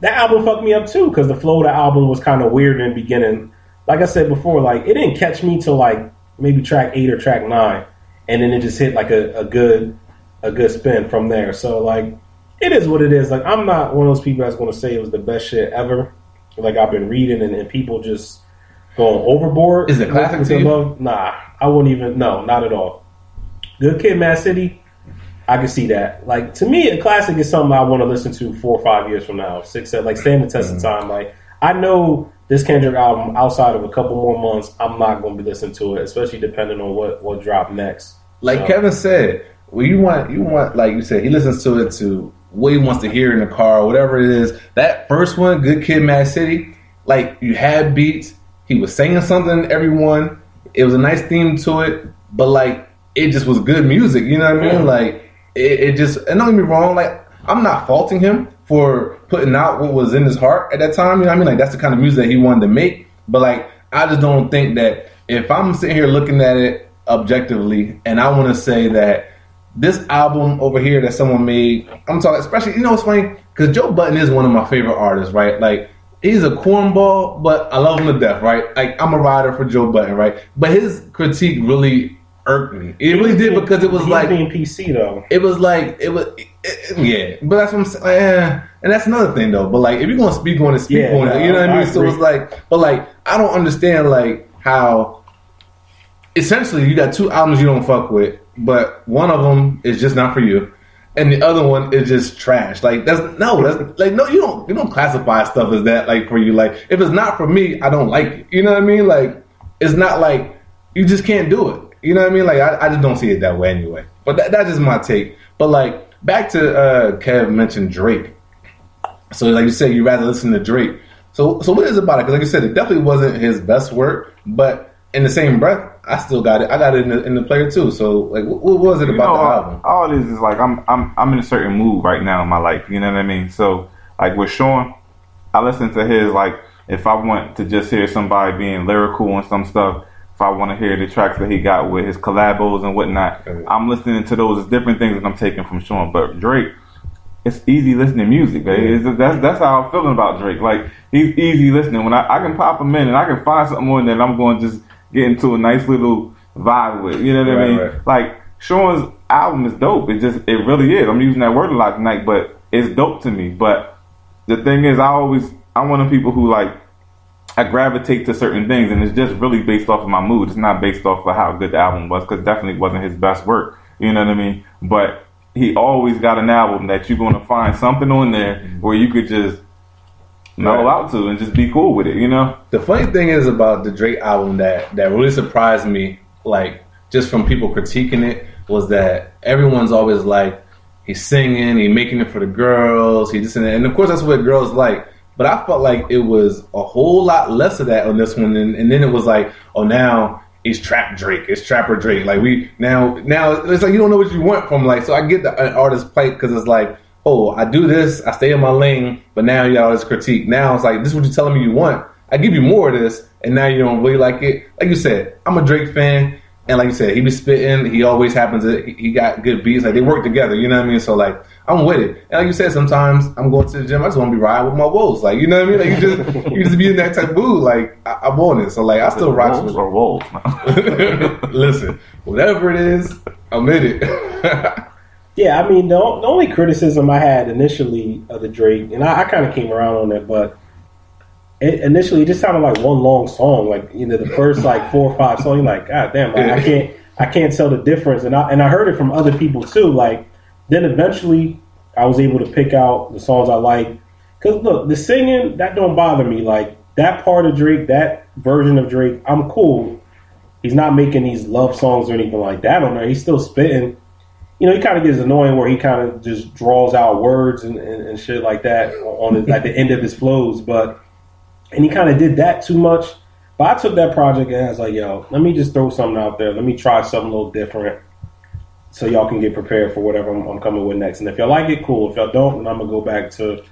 that album fucked me up too because the flow of the album was kind of weird in the beginning. Like I said before, like it didn't catch me till like maybe track eight or track nine, and then it just hit like a, a good a good spin from there. So like it is what it is. Like I'm not one of those people that's going to say it was the best shit ever. Like I've been reading and, and people just going overboard. Is it classic to love. Nah, I wouldn't even. No, not at all. Good Kid, Mad City. I can see that. Like to me, a classic is something I want to listen to four or five years from now. Six, seven, like stand the test Mm-hmm. of time. Like I know this Kendrick album, outside of a couple more months, I'm not going to be listening to it, especially depending on what what drop next. Like So, Kevin said, well, you want you want like you said, he listens to it to what he wants to hear in the car, or whatever it is. That first one, Good Kid, Mad City, like you had beats. He was saying something to everyone. It was a nice theme to it, but like it just was good music. You know what I mean? Yeah. Like it, it just. And don't get me wrong, like I'm not faulting him for putting out what was in his heart at that time. You know what I mean? Like that's the kind of music that he wanted to make. But like I just don't think that if I'm sitting here looking at it objectively, and I want to say that this album over here that someone made, I'm talking, especially, you know, what's funny? Because Joe Budden is one of my favorite artists, right? Like, he's a cornball, but I love him to death, right? Like, I'm a rider for Joe Budden, right? But his critique really irked me. It really did because it was like, being PC though. it was like, it was, it, it- yeah. But that's what I'm saying. Eh. And that's another thing, though. But like, if you're going to speak on it, speak Yeah, on it. You know what I mean? So agree. it's like, but like, I don't understand, like, how essentially you got two albums you don't fuck with, but one of them is just not for you, and the other one is just trash. Like that's no, that's like no, you don't you don't classify stuff as that like for you. Like if it's not for me, I don't like it. You know what I mean? Like it's not like you just can't do it. You know what I mean? Like I, I just don't see it that way anyway. But that, that's just my take. But like back to uh Kev mentioned Drake. So like you said, you rather listen to Drake. So so what is about it? Because like you said, it definitely wasn't his best work, but in the same breath, I still got it. I got it in the, in the player too. So like, what, what was it You about know, the album? all it is is like I'm I'm I'm in a certain mood right now in my life. You know what I mean? So like with Sean, I listen to his like if I want to just hear somebody being lyrical and some stuff. If I want to hear the tracks that he got with his collabos and whatnot, Okay. I'm listening to those different things that I'm taking from Sean. But Drake, it's easy listening music, baby. It's, that's that's how I'm feeling about Drake. Like he's easy listening. When I, I can pop him in and I can find something on that I'm going to just get into a nice little vibe with. You know what I mean? right. Like Sean's album is dope. It just it really is. I'm using that word a lot tonight, but it's dope to me. But the thing is, I always I'm one of the people who like I gravitate to certain things, and it's just really based off of my mood. It's not based off of how good the album was, because definitely wasn't his best work. You know what I mean? But he always got an album that you're gonna find something on there where you could just mellow Right. out to and just be cool with it. You know? The funny thing is about the Drake album that that really surprised me, like just from people critiquing it, was that everyone's always like, he's singing, he's making it for the girls, he just and of course that's what girls like. But I felt like it was a whole lot less of that on this one, and, and then it was like, oh now it's trap Drake, it's trapper Drake. Like we now now it's like you don't know what you want from like. So I get the an artist plight because it's like oh, I do this, I stay in my lane, but now you got all this critique. Now it's like, this is what you're telling me you want. I give you more of this, and now you don't really like it. Like you said, I'm a Drake fan, and like you said, he be spitting. He always happens. To, he got good beats. Like they work together. You know what I mean? So like, I'm with it. And like you said, sometimes I'm going to the gym. I just want to be riding with my wolves. Like you know what I mean? Like you just you just be in that type of mood. Like I, I want it. So like I still rock wolves with or wolves. Listen, whatever it is, I'm in it. Yeah, I mean, the, the only criticism I had initially of the Drake, and I, I kind of came around on it, but it, initially it just sounded like one long song. Like you know, the first like four or five songs, you're like, God damn, like, I can't, I can't tell the difference. And I and I heard it from other people too. Like then eventually, I was able to pick out the songs I like. Cause look, the singing that don't bother me. Like that part of Drake, that version of Drake, I'm cool. He's not making these love songs or anything like that on there. He's still spitting you know, he kind of gets annoying where he kind of just draws out words and, and, and shit like that on the, at the end of his flows. But and he kind of did that too much. But I took that project and I was like, yo, let me just throw something out there. Let me try something a little different, so y'all can get prepared for whatever I'm, I'm coming with next. And if y'all like it, cool. If y'all don't, then I'm gonna go back to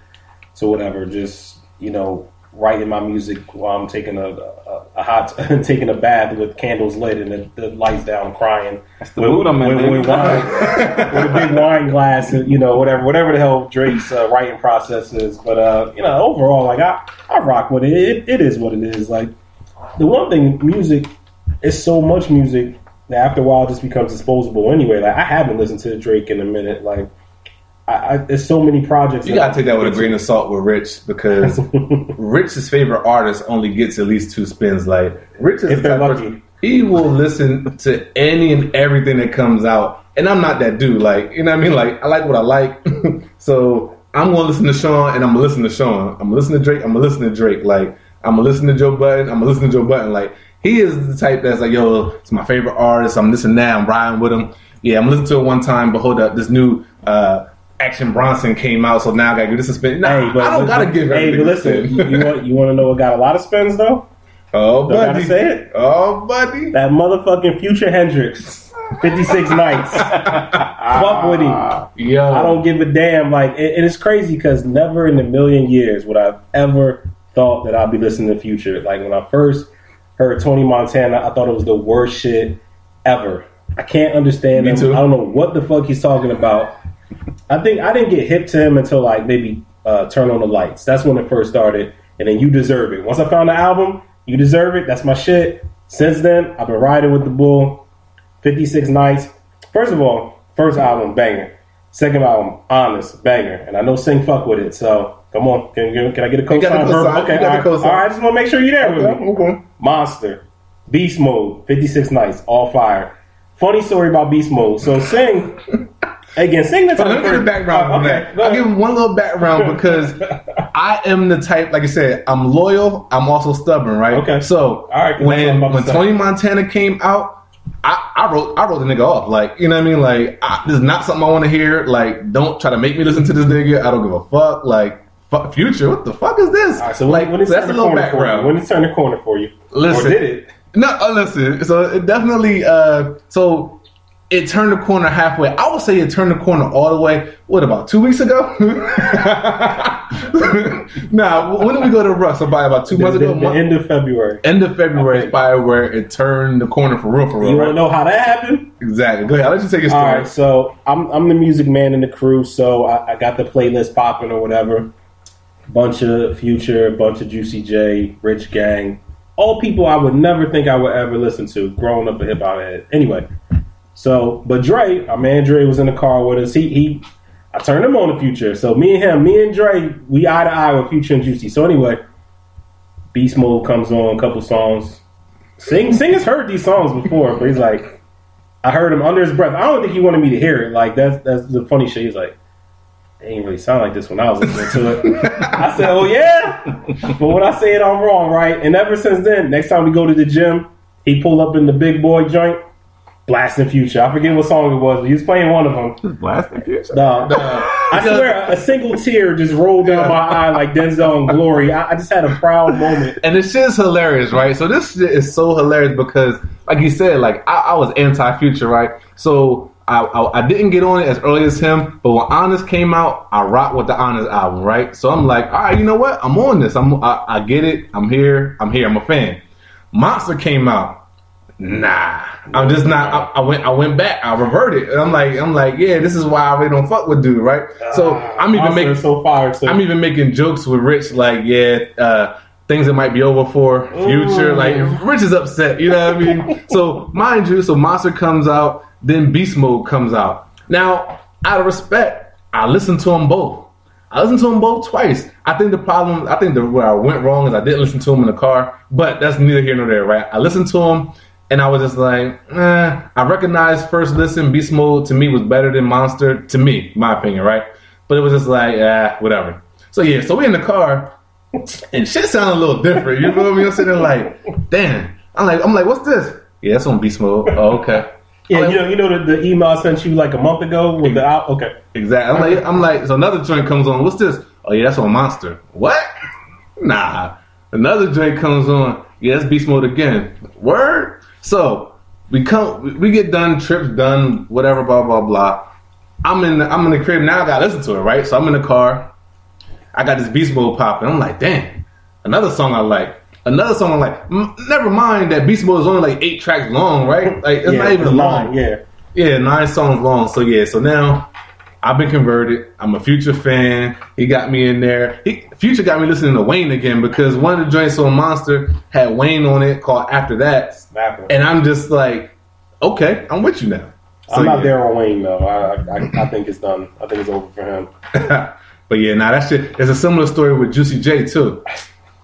to whatever. Just you know, writing my music while I'm taking a, a, a hot taking a bath with candles lit and the, the lights down, crying. That's the mood I'm in, baby. with, wine, with a big wine glass, and, you know, whatever, whatever the hell Drake's uh, writing process is. But uh, you know, overall, like I, I rock with it. it. It is what it is. Like the one thing, music is so much music that after a while it just becomes disposable anyway. Like I haven't listened to Drake in a minute. Like I, I there's so many projects. You gotta take that with a grain of salt with Rich because Rich's favorite artist only gets at least two spins. Like Rich is If the type lucky. person- he will listen to any and everything that comes out. And I'm not that dude. Like you know what I mean? Like I like what I like. so I'm gonna listen to Sean and I'm gonna listen to Sean. I'm gonna listen to Drake. I'm gonna listen to Drake. Like I'm gonna listen to Joe Budden. I'm gonna listen to Joe Budden. Like he is the type that's like, yo, it's my favorite artist. I'm listening now. I'm riding with him. Yeah, I'm listening to it one time, but hold up, this new uh, Action Bronson came out, so now I gotta give this a spin. Nah, Hey, but I don't gotta give Hey, but listen, you, you want you want to know what got a lot of spins though? oh, Don't gotta buddy. say it. Oh, buddy. That motherfucking Future Hendrix, 56 nights. Fuck with him. Yo. I don't give a damn. Like, and and it's crazy because never in a million years would I ever thought that I'd be listening to Future. Like when I first heard Tony Montana, I thought it was the worst shit ever. I can't understand Me him. too. I don't know what the fuck he's talking about. I think I didn't get hip to him until like maybe uh, Turn on the Lights. That's when it first started. And then You Deserve It. Once I found the album, You Deserve It, that's my shit. Since then, I've been riding with the bull. 56 Nights. First of all, first album, banger. Second album, honest, banger. And I know Sing fuck with it, so come on. Can, can, I get a co-sign? Okay, You got the all right. all right, I just want to make sure you're there with me. Okay. Monster, Beast Mode, 56 Nights, All Fire. Funny story about Beast Mode. So Sing, again, Sing the So let me give you background on okay, that. I'll give him one little background because I am the type, like I said, I'm loyal. I'm also stubborn, right? Okay. So All right, 'cause that's what I'm when when say. Tony Montana came out, I, I wrote I wrote the nigga off. Like you know what I mean? Like I, this is not something I want to hear. Like don't try to make me listen to this nigga. I don't give a fuck. Like fuck future. What the fuck is this? All right, so like when, when it's that's a little corner for you, background. when it's turned the corner for you, Listen. or did it? No, uh, listen. So it definitely. Uh, so it turned the corner halfway. I would say it turned the corner all the way. What about two weeks ago? now, When did we go to Russ? About about two The, months ago. the month- end of February. end of February Okay. is probably where it turned the corner for real. For real. You right? want to know how that happened? Exactly. Go ahead. I'll let you take your All story. right, so I'm I'm the music man in the crew, so I, I got the playlist popping or whatever. Bunch of Future, bunch of Juicy J, Rich Gang, all people I would never think I would ever listen to growing up a hip hop head. Anyway, So, but Dre, our man Dre was in the car with us. He he, I turned him on the Future. So me and him, me and Dre, we eye to eye with Future and Juicy. So anyway, Beast Mode comes on, a couple songs. Sing Sing has heard these songs before, but he's like, I heard him under his breath. I don't think he wanted me to hear it. Like that's that's the funny shit. He's like, they ain't really sound like this when I was listening to it. I said, oh yeah, but when I say it, I'm wrong, right? And ever since then, next time we go to the gym, he pull up in the big boy joint, blasting Future. I forget what song it was, but he was playing one of them. Blasting future. No, I swear, a single tear just rolled down my eye like Denzel in Glory. I, I just had a proud moment. And this shit is hilarious, right? So this shit is so hilarious because, like you said, like I, I was anti-future, right? So I, I I didn't get on it as early as him, but when Honest came out, I rocked with the Honest album, right? So I'm like, all right, you know what? I'm on this. I'm I, I get it. I'm here. I'm here. I'm a fan. Monster came out. Nah, I'm just not. I, I went. I went back. I reverted. And I'm like, I'm like, yeah, this is why I really don't fuck with dude, right? So I'm even making so far. too. I'm even making jokes with Rich, like, yeah, uh, things that might be over for future. Ooh. Like, Rich is upset, you know what I mean? so, mind you, so Monster comes out, then Beast Mode comes out. Now, out of respect, I listened to them both. I listened to them both twice. I think the problem, I think the, where I went wrong is I didn't listen to them in the car, but that's neither here nor there, right? I listened to them and I was just like, eh. I recognized first listen, Beast Mode to me was better than Monster, to me, my opinion, right? But it was just like, ah, whatever. So yeah, so we in the car, and shit sounded a little different. You feel me? I'm sitting there like, damn. I'm like, I'm like, what's this? Yeah, that's on Beast Mode. Oh, okay. yeah, like, you know, you know the, the email I sent you like a month ago with the out. Okay, Exactly. I'm like, I'm like, so another joint comes on. What's this? Oh yeah, that's on Monster. What? Nah. Another joint comes on. Yeah, that's Beast Mode again. Word. So we come, we get done, trips done, whatever, blah blah blah. I'm in, the, I'm in the crib now. I gotta listen to it, right? So I'm in the car. I got this Beast Mode popping. I'm like, damn. Another song I like. Another song I like. M- never mind that Beast Mode is only like eight tracks long, right? Like it's yeah, not even long. line, Yeah, Yeah, nine songs long. So yeah, so now I've been converted. I'm a Future fan. He got me in there. He, Future got me listening to Wayne again because one of the joints on Monster had Wayne on it called After That, Snapper. and I'm just like, okay, I'm with you now. So, I'm not yeah. there on Wayne though. I, I I think it's done. I think it's over for him. but yeah, now that shit. There's a similar story with Juicy J too.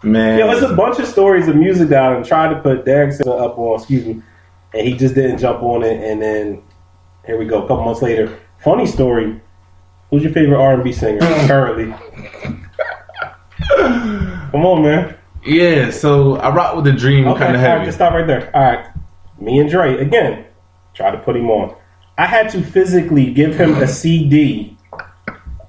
Man, Yeah, it's a bunch of stories of music that and tried to put Derek up on, excuse me, and he just didn't jump on it. And then here we go, a couple months later. Funny story. Who's your favorite R and B singer currently? Come on, man. yeah. So I rock with the Dream Okay, kind of right, heavy. just stop right there. All right, me and Dre again. Try to put him on. I had to physically give him a CD,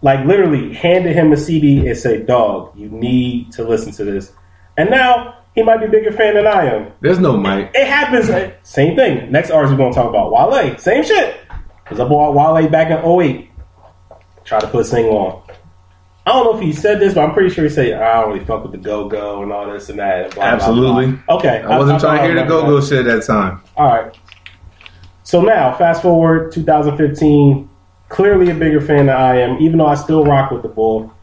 like literally handed him a CD and say, "Dog, you need to listen to this." And now he might be a bigger fan than I am. There's no mic. It happens. uh, Same thing. Next artist we're gonna talk about Wale. Same shit. Cause I bought Wale back in 08. Try to put Sing on. I don't know if he said this, but I'm pretty sure he said I don't really fuck with the Go Go and all this and that. and blah, blah, Absolutely. blah. Okay. I wasn't trying to hear the go go shit at that time. All right. So now, fast forward 2015. Clearly a bigger fan than I am, even though I still rock with the Bull.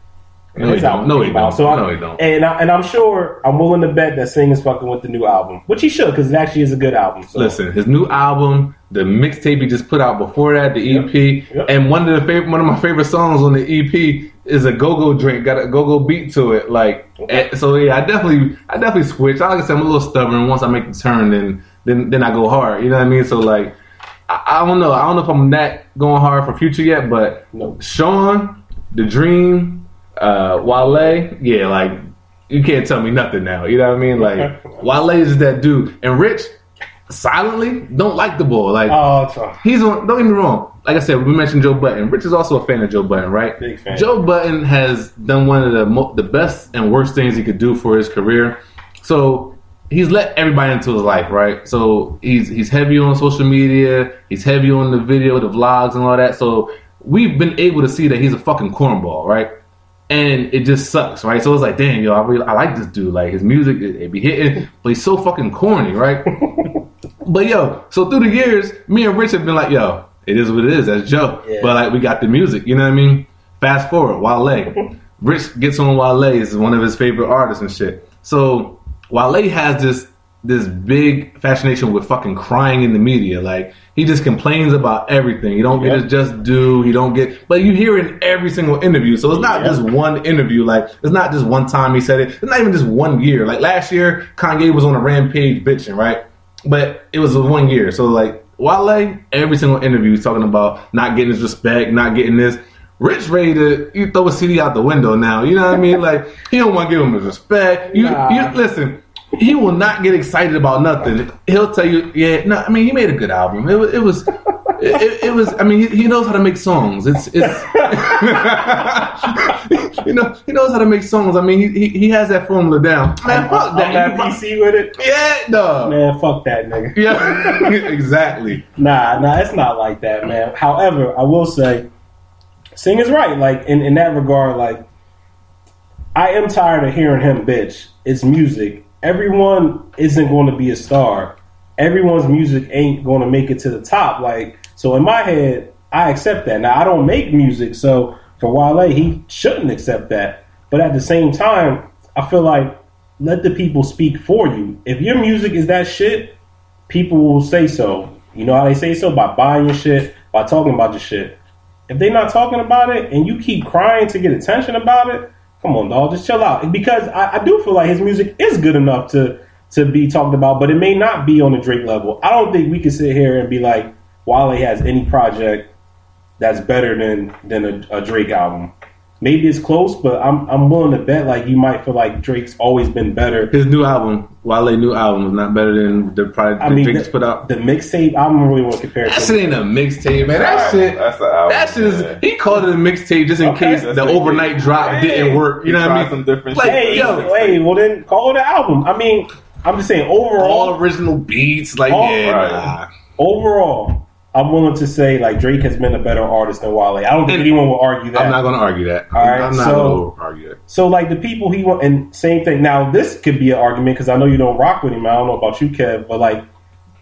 No, he don't. No, he don't. So I, No, he don't. And, I, and I'm sure I'm willing to bet that Sing is fucking with the new album, which he should because it actually is a good album. So. Listen, his new album, the mixtape he just put out before that, the EP, Yep. and one of the favorite, one of my favorite songs on the EP is a go-go drink, got a go-go beat to it. Like, Okay. so yeah, I definitely, I definitely switch. Like I said, I'm a little stubborn. Once I make the turn, then then then I go hard. You know what I mean? So like, I, I don't know. I don't know if I'm that going hard for future yet, but No. Sean, The Dream, uh, Wale, yeah, like you can't tell me nothing now. You know what I mean? Like Wale is that dude, and Rich silently don't like the bull. Like Oh, he's on. Don't get me wrong. Like I said, we mentioned Joe Budden. Rich is also a fan of Joe Budden, right? Big fan. Joe Budden has done one of the mo- the best and worst things he could do for his career. So he's let everybody into his life, right? So he's he's heavy on social media. He's heavy on the video, the vlogs, and all that. So we've been able to see that he's a fucking cornball, right? And it just sucks, right? So it's like, damn, yo, I really I like this dude. Like his music, it, it be hitting, but he's so fucking corny, right? But yo, so through the years, me and Rich have been like, yo, it is what it is. That's Joe. Yeah. But like, we got the music. You know what I mean? Fast forward, Wale. Rich gets on Wale is one of his favorite artists and shit. So Wale has this this big fascination with fucking crying in the media. Like he just complains about everything. He don't get Yep. his just do. He don't get, but you hear in every single interview. So it's not Yep. just one interview. Like it's not just one time he said it. It's not even just one year. Like last year, Kanye was on a rampage bitching, right? But it was one year. So like Wale, every single interview he's talking about not getting his respect, not getting this. Rich ready to you throw a CD out the window now. You know what I mean? Like he don't want to give him his respect. You, Nah. you listen. He will not get excited about nothing. He'll tell you, yeah. No, I mean he made a good album. It was. It was. It, it, was. I mean, he, he knows how to make songs. It's. it's you know, he knows how to make songs. I mean, he he, he has that formula down. Man, fuck I'm that. PC with it. Yeah, no. Man, fuck that nigga. Yeah, exactly. Nah, nah, it's not like that, man. However, I will say, Sing is right. Like in, in that regard, like I am tired of hearing him bitch. It's music. Everyone isn't going to be a star. Everyone's music ain't going to make it to the top. Like so, in my head, I accept that. Now I don't make music, so for Wale, he shouldn't accept that. But at the same time, I feel like let the people speak for you. If your music is that shit, people will say so. You know how they say so? By buying your shit, by talking about your shit. If they're not talking about it and you keep crying to get attention about it, come on, dog, just chill out. Because I, I do feel like his music is good enough to to be talked about, but it may not be on the Drake level. I don't think we can sit here and be like, Wale has any project that's better than than a, a Drake album. Maybe it's close, but I'm I'm willing to bet like you might feel like Drake's always been better. His new album, Wale new album, is not better than the product I that mean, Drake the, put out. the mixtape. I don't really want to compare it That to. shit ain't a mixtape, man. That shit. That's the album. That shit is. yeah. He called it a mixtape just in Okay. case the it. overnight drop Yeah. didn't work. You know what I mean? some different Like, shit. Hey, yo, hey, well then call it an album. I mean, I'm just saying overall, all original beats. Like, All yeah, right. nah. overall, I'm willing to say like Drake has been a better artist than Wale. I don't think anyone will argue that. I'm not gonna argue that. All right, I'm not so- gonna argue that. So like the people he want, and same thing. Now this could be an argument because I know you don't rock with him. I don't know about you, Kev, but like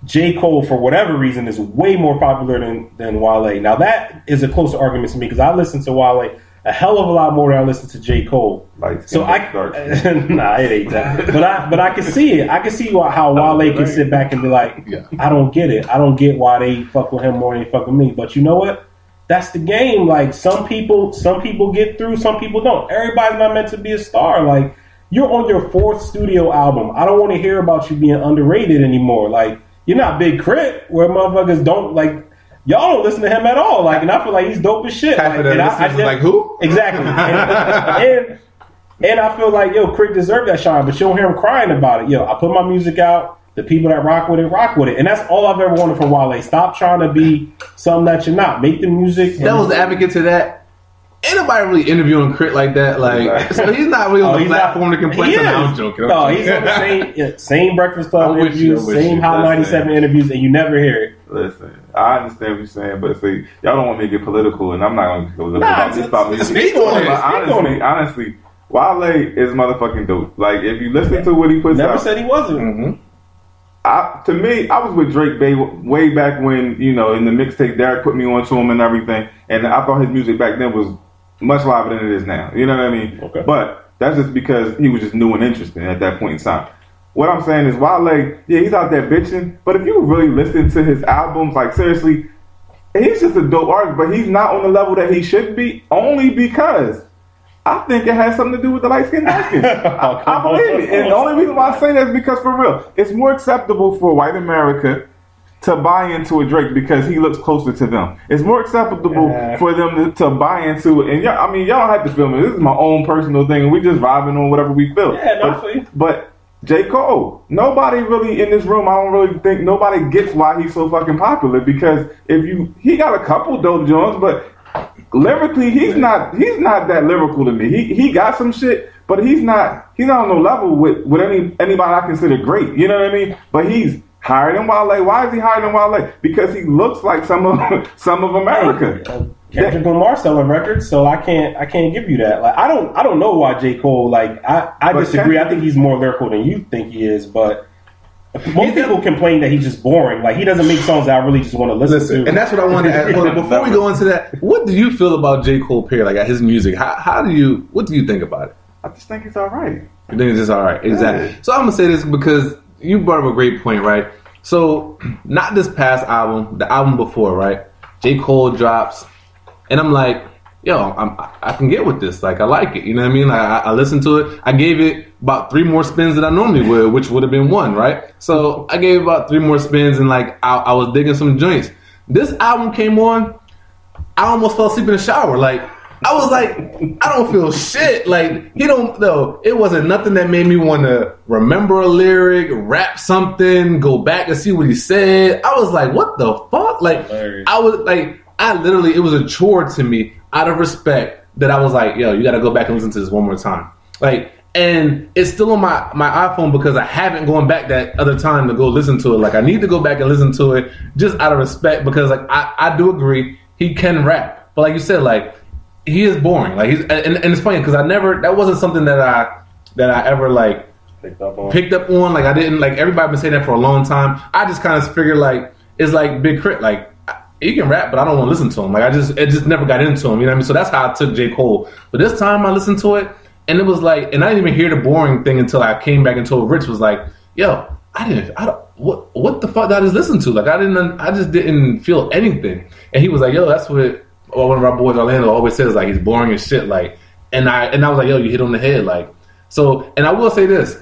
J Cole for whatever reason is way more popular than than Wale. Now that is a closer argument to me because I listen to Wale a hell of a lot more than I listen to J Cole. Light So I nah, it ain't that. But I but I can see it. I can see why, how Wale can sit back and be like, Yeah. I don't get it. I don't get why they fuck with him more than they fuck with me. But you know what? That's the game. Like some people, some people get through, some people don't. Everybody's not meant to be a star. Like you're on your fourth studio album. I don't want to hear about you being underrated anymore. Like you're not Big K.R.I.T., where motherfuckers don't like. Y'all don't listen to him at all. Like, and I feel like he's dope as shit. Half Like, of the and I- I is like, who? Exactly. And, and and I feel like yo, K.R.I.T. deserved that shine, but you don't hear him crying about it. Yo, I put my music out. The people that rock with it, rock with it, and that's all I've ever wanted from Wale. Stop trying to be something that you're not. Make the music. That was the advocate to that. Anybody really interviewing K.R.I.T. like that. Like, so he's not really on Oh, the platform not, to complain. He is. No, I'm joking. I'm No, joking. he's on the same same Breakfast Club I'm with you, interviews, same. Hot 97 interviews, and you never hear it. Listen, I understand what you're saying, but see, y'all don't want me to get political, and I'm not going to get political Nah, about it's- this about it's- music. speak on it, But speak on honestly, it. honestly, Wale is motherfucking dope. Like, if you listen to what he puts Never out, Never said he wasn't. Mhm. I, to me, I was with Drake way, way back when, you know, in the mixtape, Derek put me on to him and everything. And I thought his music back then was much liver than it is now. You know what I mean? Okay. But that's just because he was just new and interesting at that point in time. What I'm saying is, Wale, yeah, he's out there bitching. But if you really listen to his albums, like, seriously, he's just a dope artist, but he's not on the level that he should be only because I think it has something to do with the light skin, dark skin. I, I believe it. And the only reason why I say that is because for real, it's more acceptable for white America to buy into a Drake because he looks closer to them. It's more acceptable Yeah. for them to, to buy into it. And yeah, I mean, y'all don't have to feel me. This is my own personal thing, and we just vibing on whatever we feel. Yeah, no, but, but J. Cole, nobody really in this room, I don't really think nobody gets why he's so fucking popular because if you he got a couple dope joints, but lyrically he's not he's not that lyrical to me. He he got some shit, but he's not he's not on no level with, with any anybody I consider great. You know what I mean? But he's higher than Wale. Why is he higher than Wale? Because he looks like some of some of America. Kendrick Lamar selling records, so I can't I can't give you that. Like I don't I don't know why J Cole like I I But disagree. I think he's more lyrical than you think he is, but most people complain that he's just boring. Like he doesn't make songs that I really just want to listen, Listen, to. and that's what I wanted to ask. Hold on, Before we go into that, what do you feel about J. Cole Perry, like his music? How, how do you, what do you think about it? I just think he's all right. You think it's just all right? Exactly. Yeah. So I'm gonna say this because you brought up a great point, right? So, not this past album, the album before, right? J. Cole drops, and I'm like, yo, I'm, I can get with this. Like, I like it. You know what I mean? Like, I, I listened to it. I gave it about three more spins than I normally would, which would have been one, right? So, I gave about three more spins, and like, I, I was digging some joints. This album came on, I almost fell asleep in the shower. Like, I was like, I don't feel shit. Like he don't know. It wasn't nothing that made me want to remember a lyric, rap something, go back and see what he said. I was like, what the fuck? Like Hilarious. I was like, I literally, it was a chore to me out of respect that I was like, yo, you got to go back and listen to this one more time. Like, and it's still on my my iPhone because I haven't gone back that other time to go listen to it. Like I need to go back and listen to it just out of respect because like I I do agree he can rap, but like you said, like he is boring. Like he's and, and it's funny because I never that wasn't something that I that I ever like Picked up on. picked up on. Like I didn't like everybody been saying that for a long time. I just kind of figured like it's like Big Crit. Like he can rap, but I don't want to listen to him. Like I just it just never got into him. You know what I mean? So that's how I took J Cole. But this time I listened to it and it was like, and I didn't even hear the boring thing until I came back and told Rich was like, yo. I didn't. I don't. What? What the fuck did I just listen to? Like I didn't. I just didn't feel anything. And he was like, "Yo, that's what one of our boys, Orlando, always says like he's boring as shit. Like, and I and I was like, yo, you hit on the head. Like, so, and I will say this: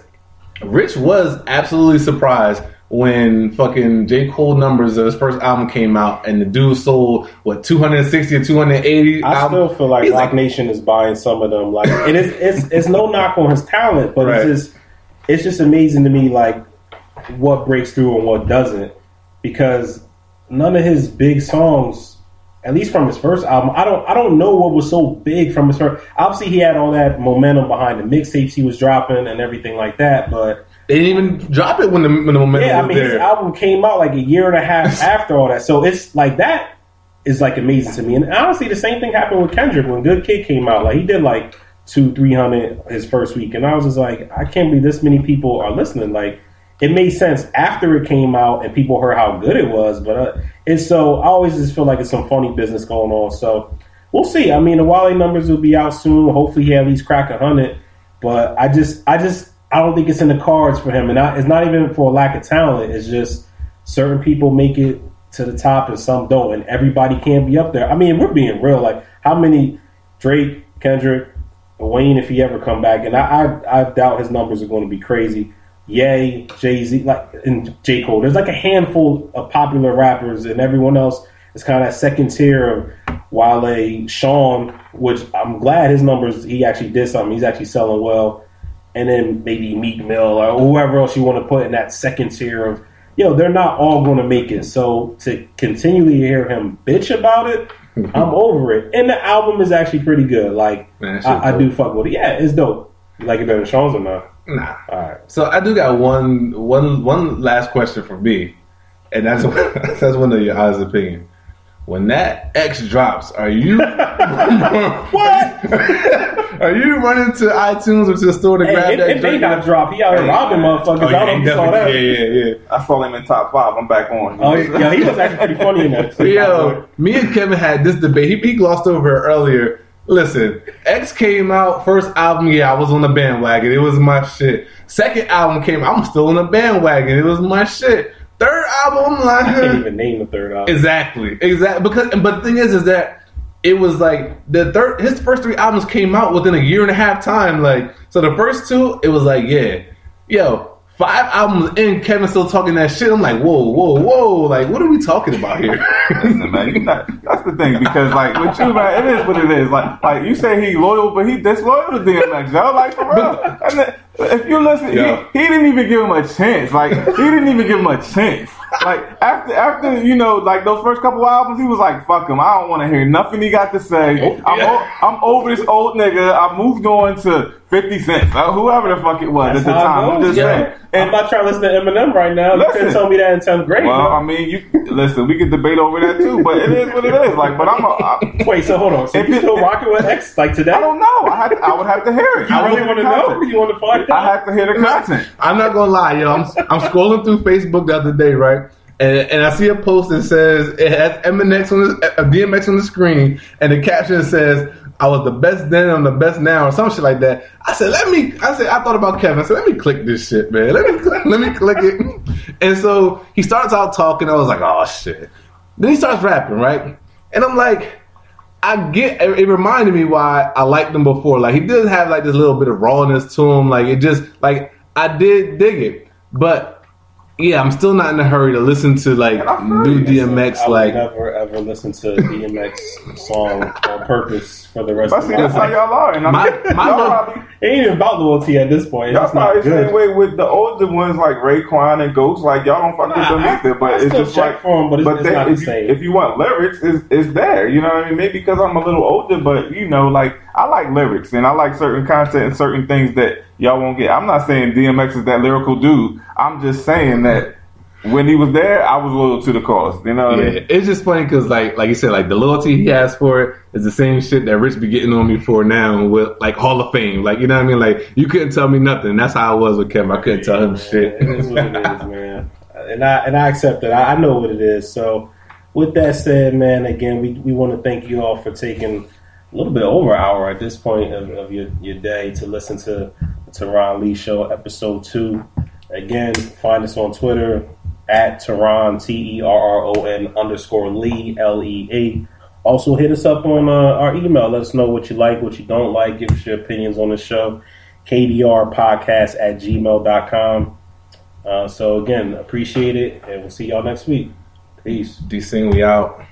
Rich was absolutely surprised when fucking J Cole numbers of his first album came out, and the dude sold what 260 or 280. I album. still feel like He's Roc Nation is buying some of them. Like, and it's it's it's no knock on his talent, but Right. it's just it's just amazing to me like what breaks through and what doesn't because none of his big songs, at least from his first album, I don't I don't know what was so big from his first. Obviously, he had all that momentum behind the mixtapes he was dropping and everything like that, but. They didn't even drop it when the when the momentum Yeah, I mean, his album came out like a year and a half after all that. So it's like that is like amazing to me. And honestly, the same thing happened with Kendrick when Good Kid came out. Like he did like two, three hundred his first week, and I was just like, I can't believe this many people are listening. Like it made sense after it came out and people heard how good it was, but uh, it's so I always just feel like it's some funny business going on. So we'll see. I mean, the Wale numbers will be out soon. Hopefully, he at least crack a hundred. But I just, I just, I don't think it's in the cards for him, and I, it's not even for a lack of talent. It's just certain people make it to the top and some don't, and everybody can't be up there. I mean, we're being real. Like, how many Drake, Kendrick, Wayne, if he ever come back, and I, I, I doubt his numbers are going to be crazy. Yay, Jay Z, like and J Cole. There's like a handful of popular rappers, and everyone else is kind of that second tier of Wale, Sean, which I'm glad his numbers. He actually did something. He's actually selling well, and then maybe Meek Mill or whoever else you want to put in that second tier of. You know, they're not all going to make it. So to continually hear him bitch about it, I'm over it. And the album is actually pretty good. Like Man, I, I do fuck with it. Yeah, it's dope. You like it better than Sean's or not? Nah. All right. So I do got one one one last question for me, and that's that's one of your honest opinion. When that X drops, are you What? are you running to iTunes or to the store to Hey, grab it, that? it may not drop. He out here robbing motherfuckers. Oh, I yeah, don't know you saw that. yeah, yeah, yeah. I saw him in top five. I'm back on. Oh, yeah, he was actually pretty funny in that. Yo, me and Kevin had this debate. He, he glossed over earlier. Listen, X came out, first album, yeah, I was on the bandwagon. It was my shit. Second album came, I'm still on the bandwagon. It was my shit. Third album, I'm like, I can't even name the third album. Exactly, exactly. Because, but the thing is, is that it was like the third. His first three albums came out within a year and a half time. Like, so the first two, it was like, yeah, yo, five albums in, Kevin still talking that shit. I'm like, whoa, whoa, whoa, like, what are we talking about here? Listen, man, you not, that's the thing because like with you, man, it is what it is. Like, like you say he loyal, but he disloyal to DMX, yo. Like for real. And then, if you listen, Yeah. he, he didn't even give him a chance. Like he didn't even give him a chance. Like after after you know like those first couple albums, he was like, "Fuck him, I don't want to hear nothing he got to say. I'm yeah. o- I'm over this old nigga. I moved on to Fifty Cent, uh, whoever the fuck it was That's at the time. I'm goes, just yo. saying. I'm not trying to listen to Eminem right now. You couldn't tell me that in 10th grade. Well, bro. I mean, you listen. We could debate over that too, but it is what it is. Like, but I'm. A, I, Wait, so hold on. So If you it- still rocking with X like today? I don't know. I, had, I would have to hear it. You I really want to know? You want to find I have to hear the content. I'm not gonna lie, yo. I'm I'm scrolling through Facebook the other day, right? And, and I see a post that says it has MNX on the uh, DMX on the screen, and the caption says, I was the best then, I'm the best now, or some shit like that. I said, let me. I said, I thought about Kevin. I said, let me click this shit, man. Let me let me click it. And so he starts out talking. I was like, oh shit. Then he starts rapping, right? And I'm like, I get. It reminded me why I liked him before. Like he does have like this little bit of rawness to him. Like it just like I did dig it, but yeah, I'm still not in a hurry to listen to like new DMX. Like, I Like never ever listen to DMX song on purpose for the rest But of see, my that's how y'all are. And I'm, My- my y'all, look- probably, It ain't even about loyalty at this point. It's y'all just not probably the good. same way with the older ones like Raekwon and Ghost. Like y'all don't fuck with Nah, them either. But I it's still just check like, them, but it's- it's they- not if the you, same. if you want lyrics, it's, it's there. You know what I mean? Maybe because I'm a little older, but you know, like I like lyrics and I like certain content and certain things that y'all won't get. I'm not saying DMX is that lyrical dude. I'm just saying that when he was there, I was loyal to the cause. You know what I yeah, mean? it's just funny because like like you said, like the loyalty he has for it is the same shit that Rich be getting on me for now with like Hall of Fame. Like you know what I mean? Like you couldn't tell me nothing. That's how I was with Kevin. I couldn't tell him shit. It is what it is, man. And I and I accept it. I, I know what it is. So, with that said, man, again, we, we want to thank you all for taking a little bit over an hour at this point of, of your, your day to listen to the Terron Lee Show, episode two. Again, find us on Twitter at Terron T E R R O N underscore Lee L E A. Also, hit us up on uh, our email. Let us know what you like, what you don't like. Give us your opinions on the show. KDR podcast at gmail.com. Uh, so, again, appreciate it, and we'll see y'all next week. Peace. D Sing, we out.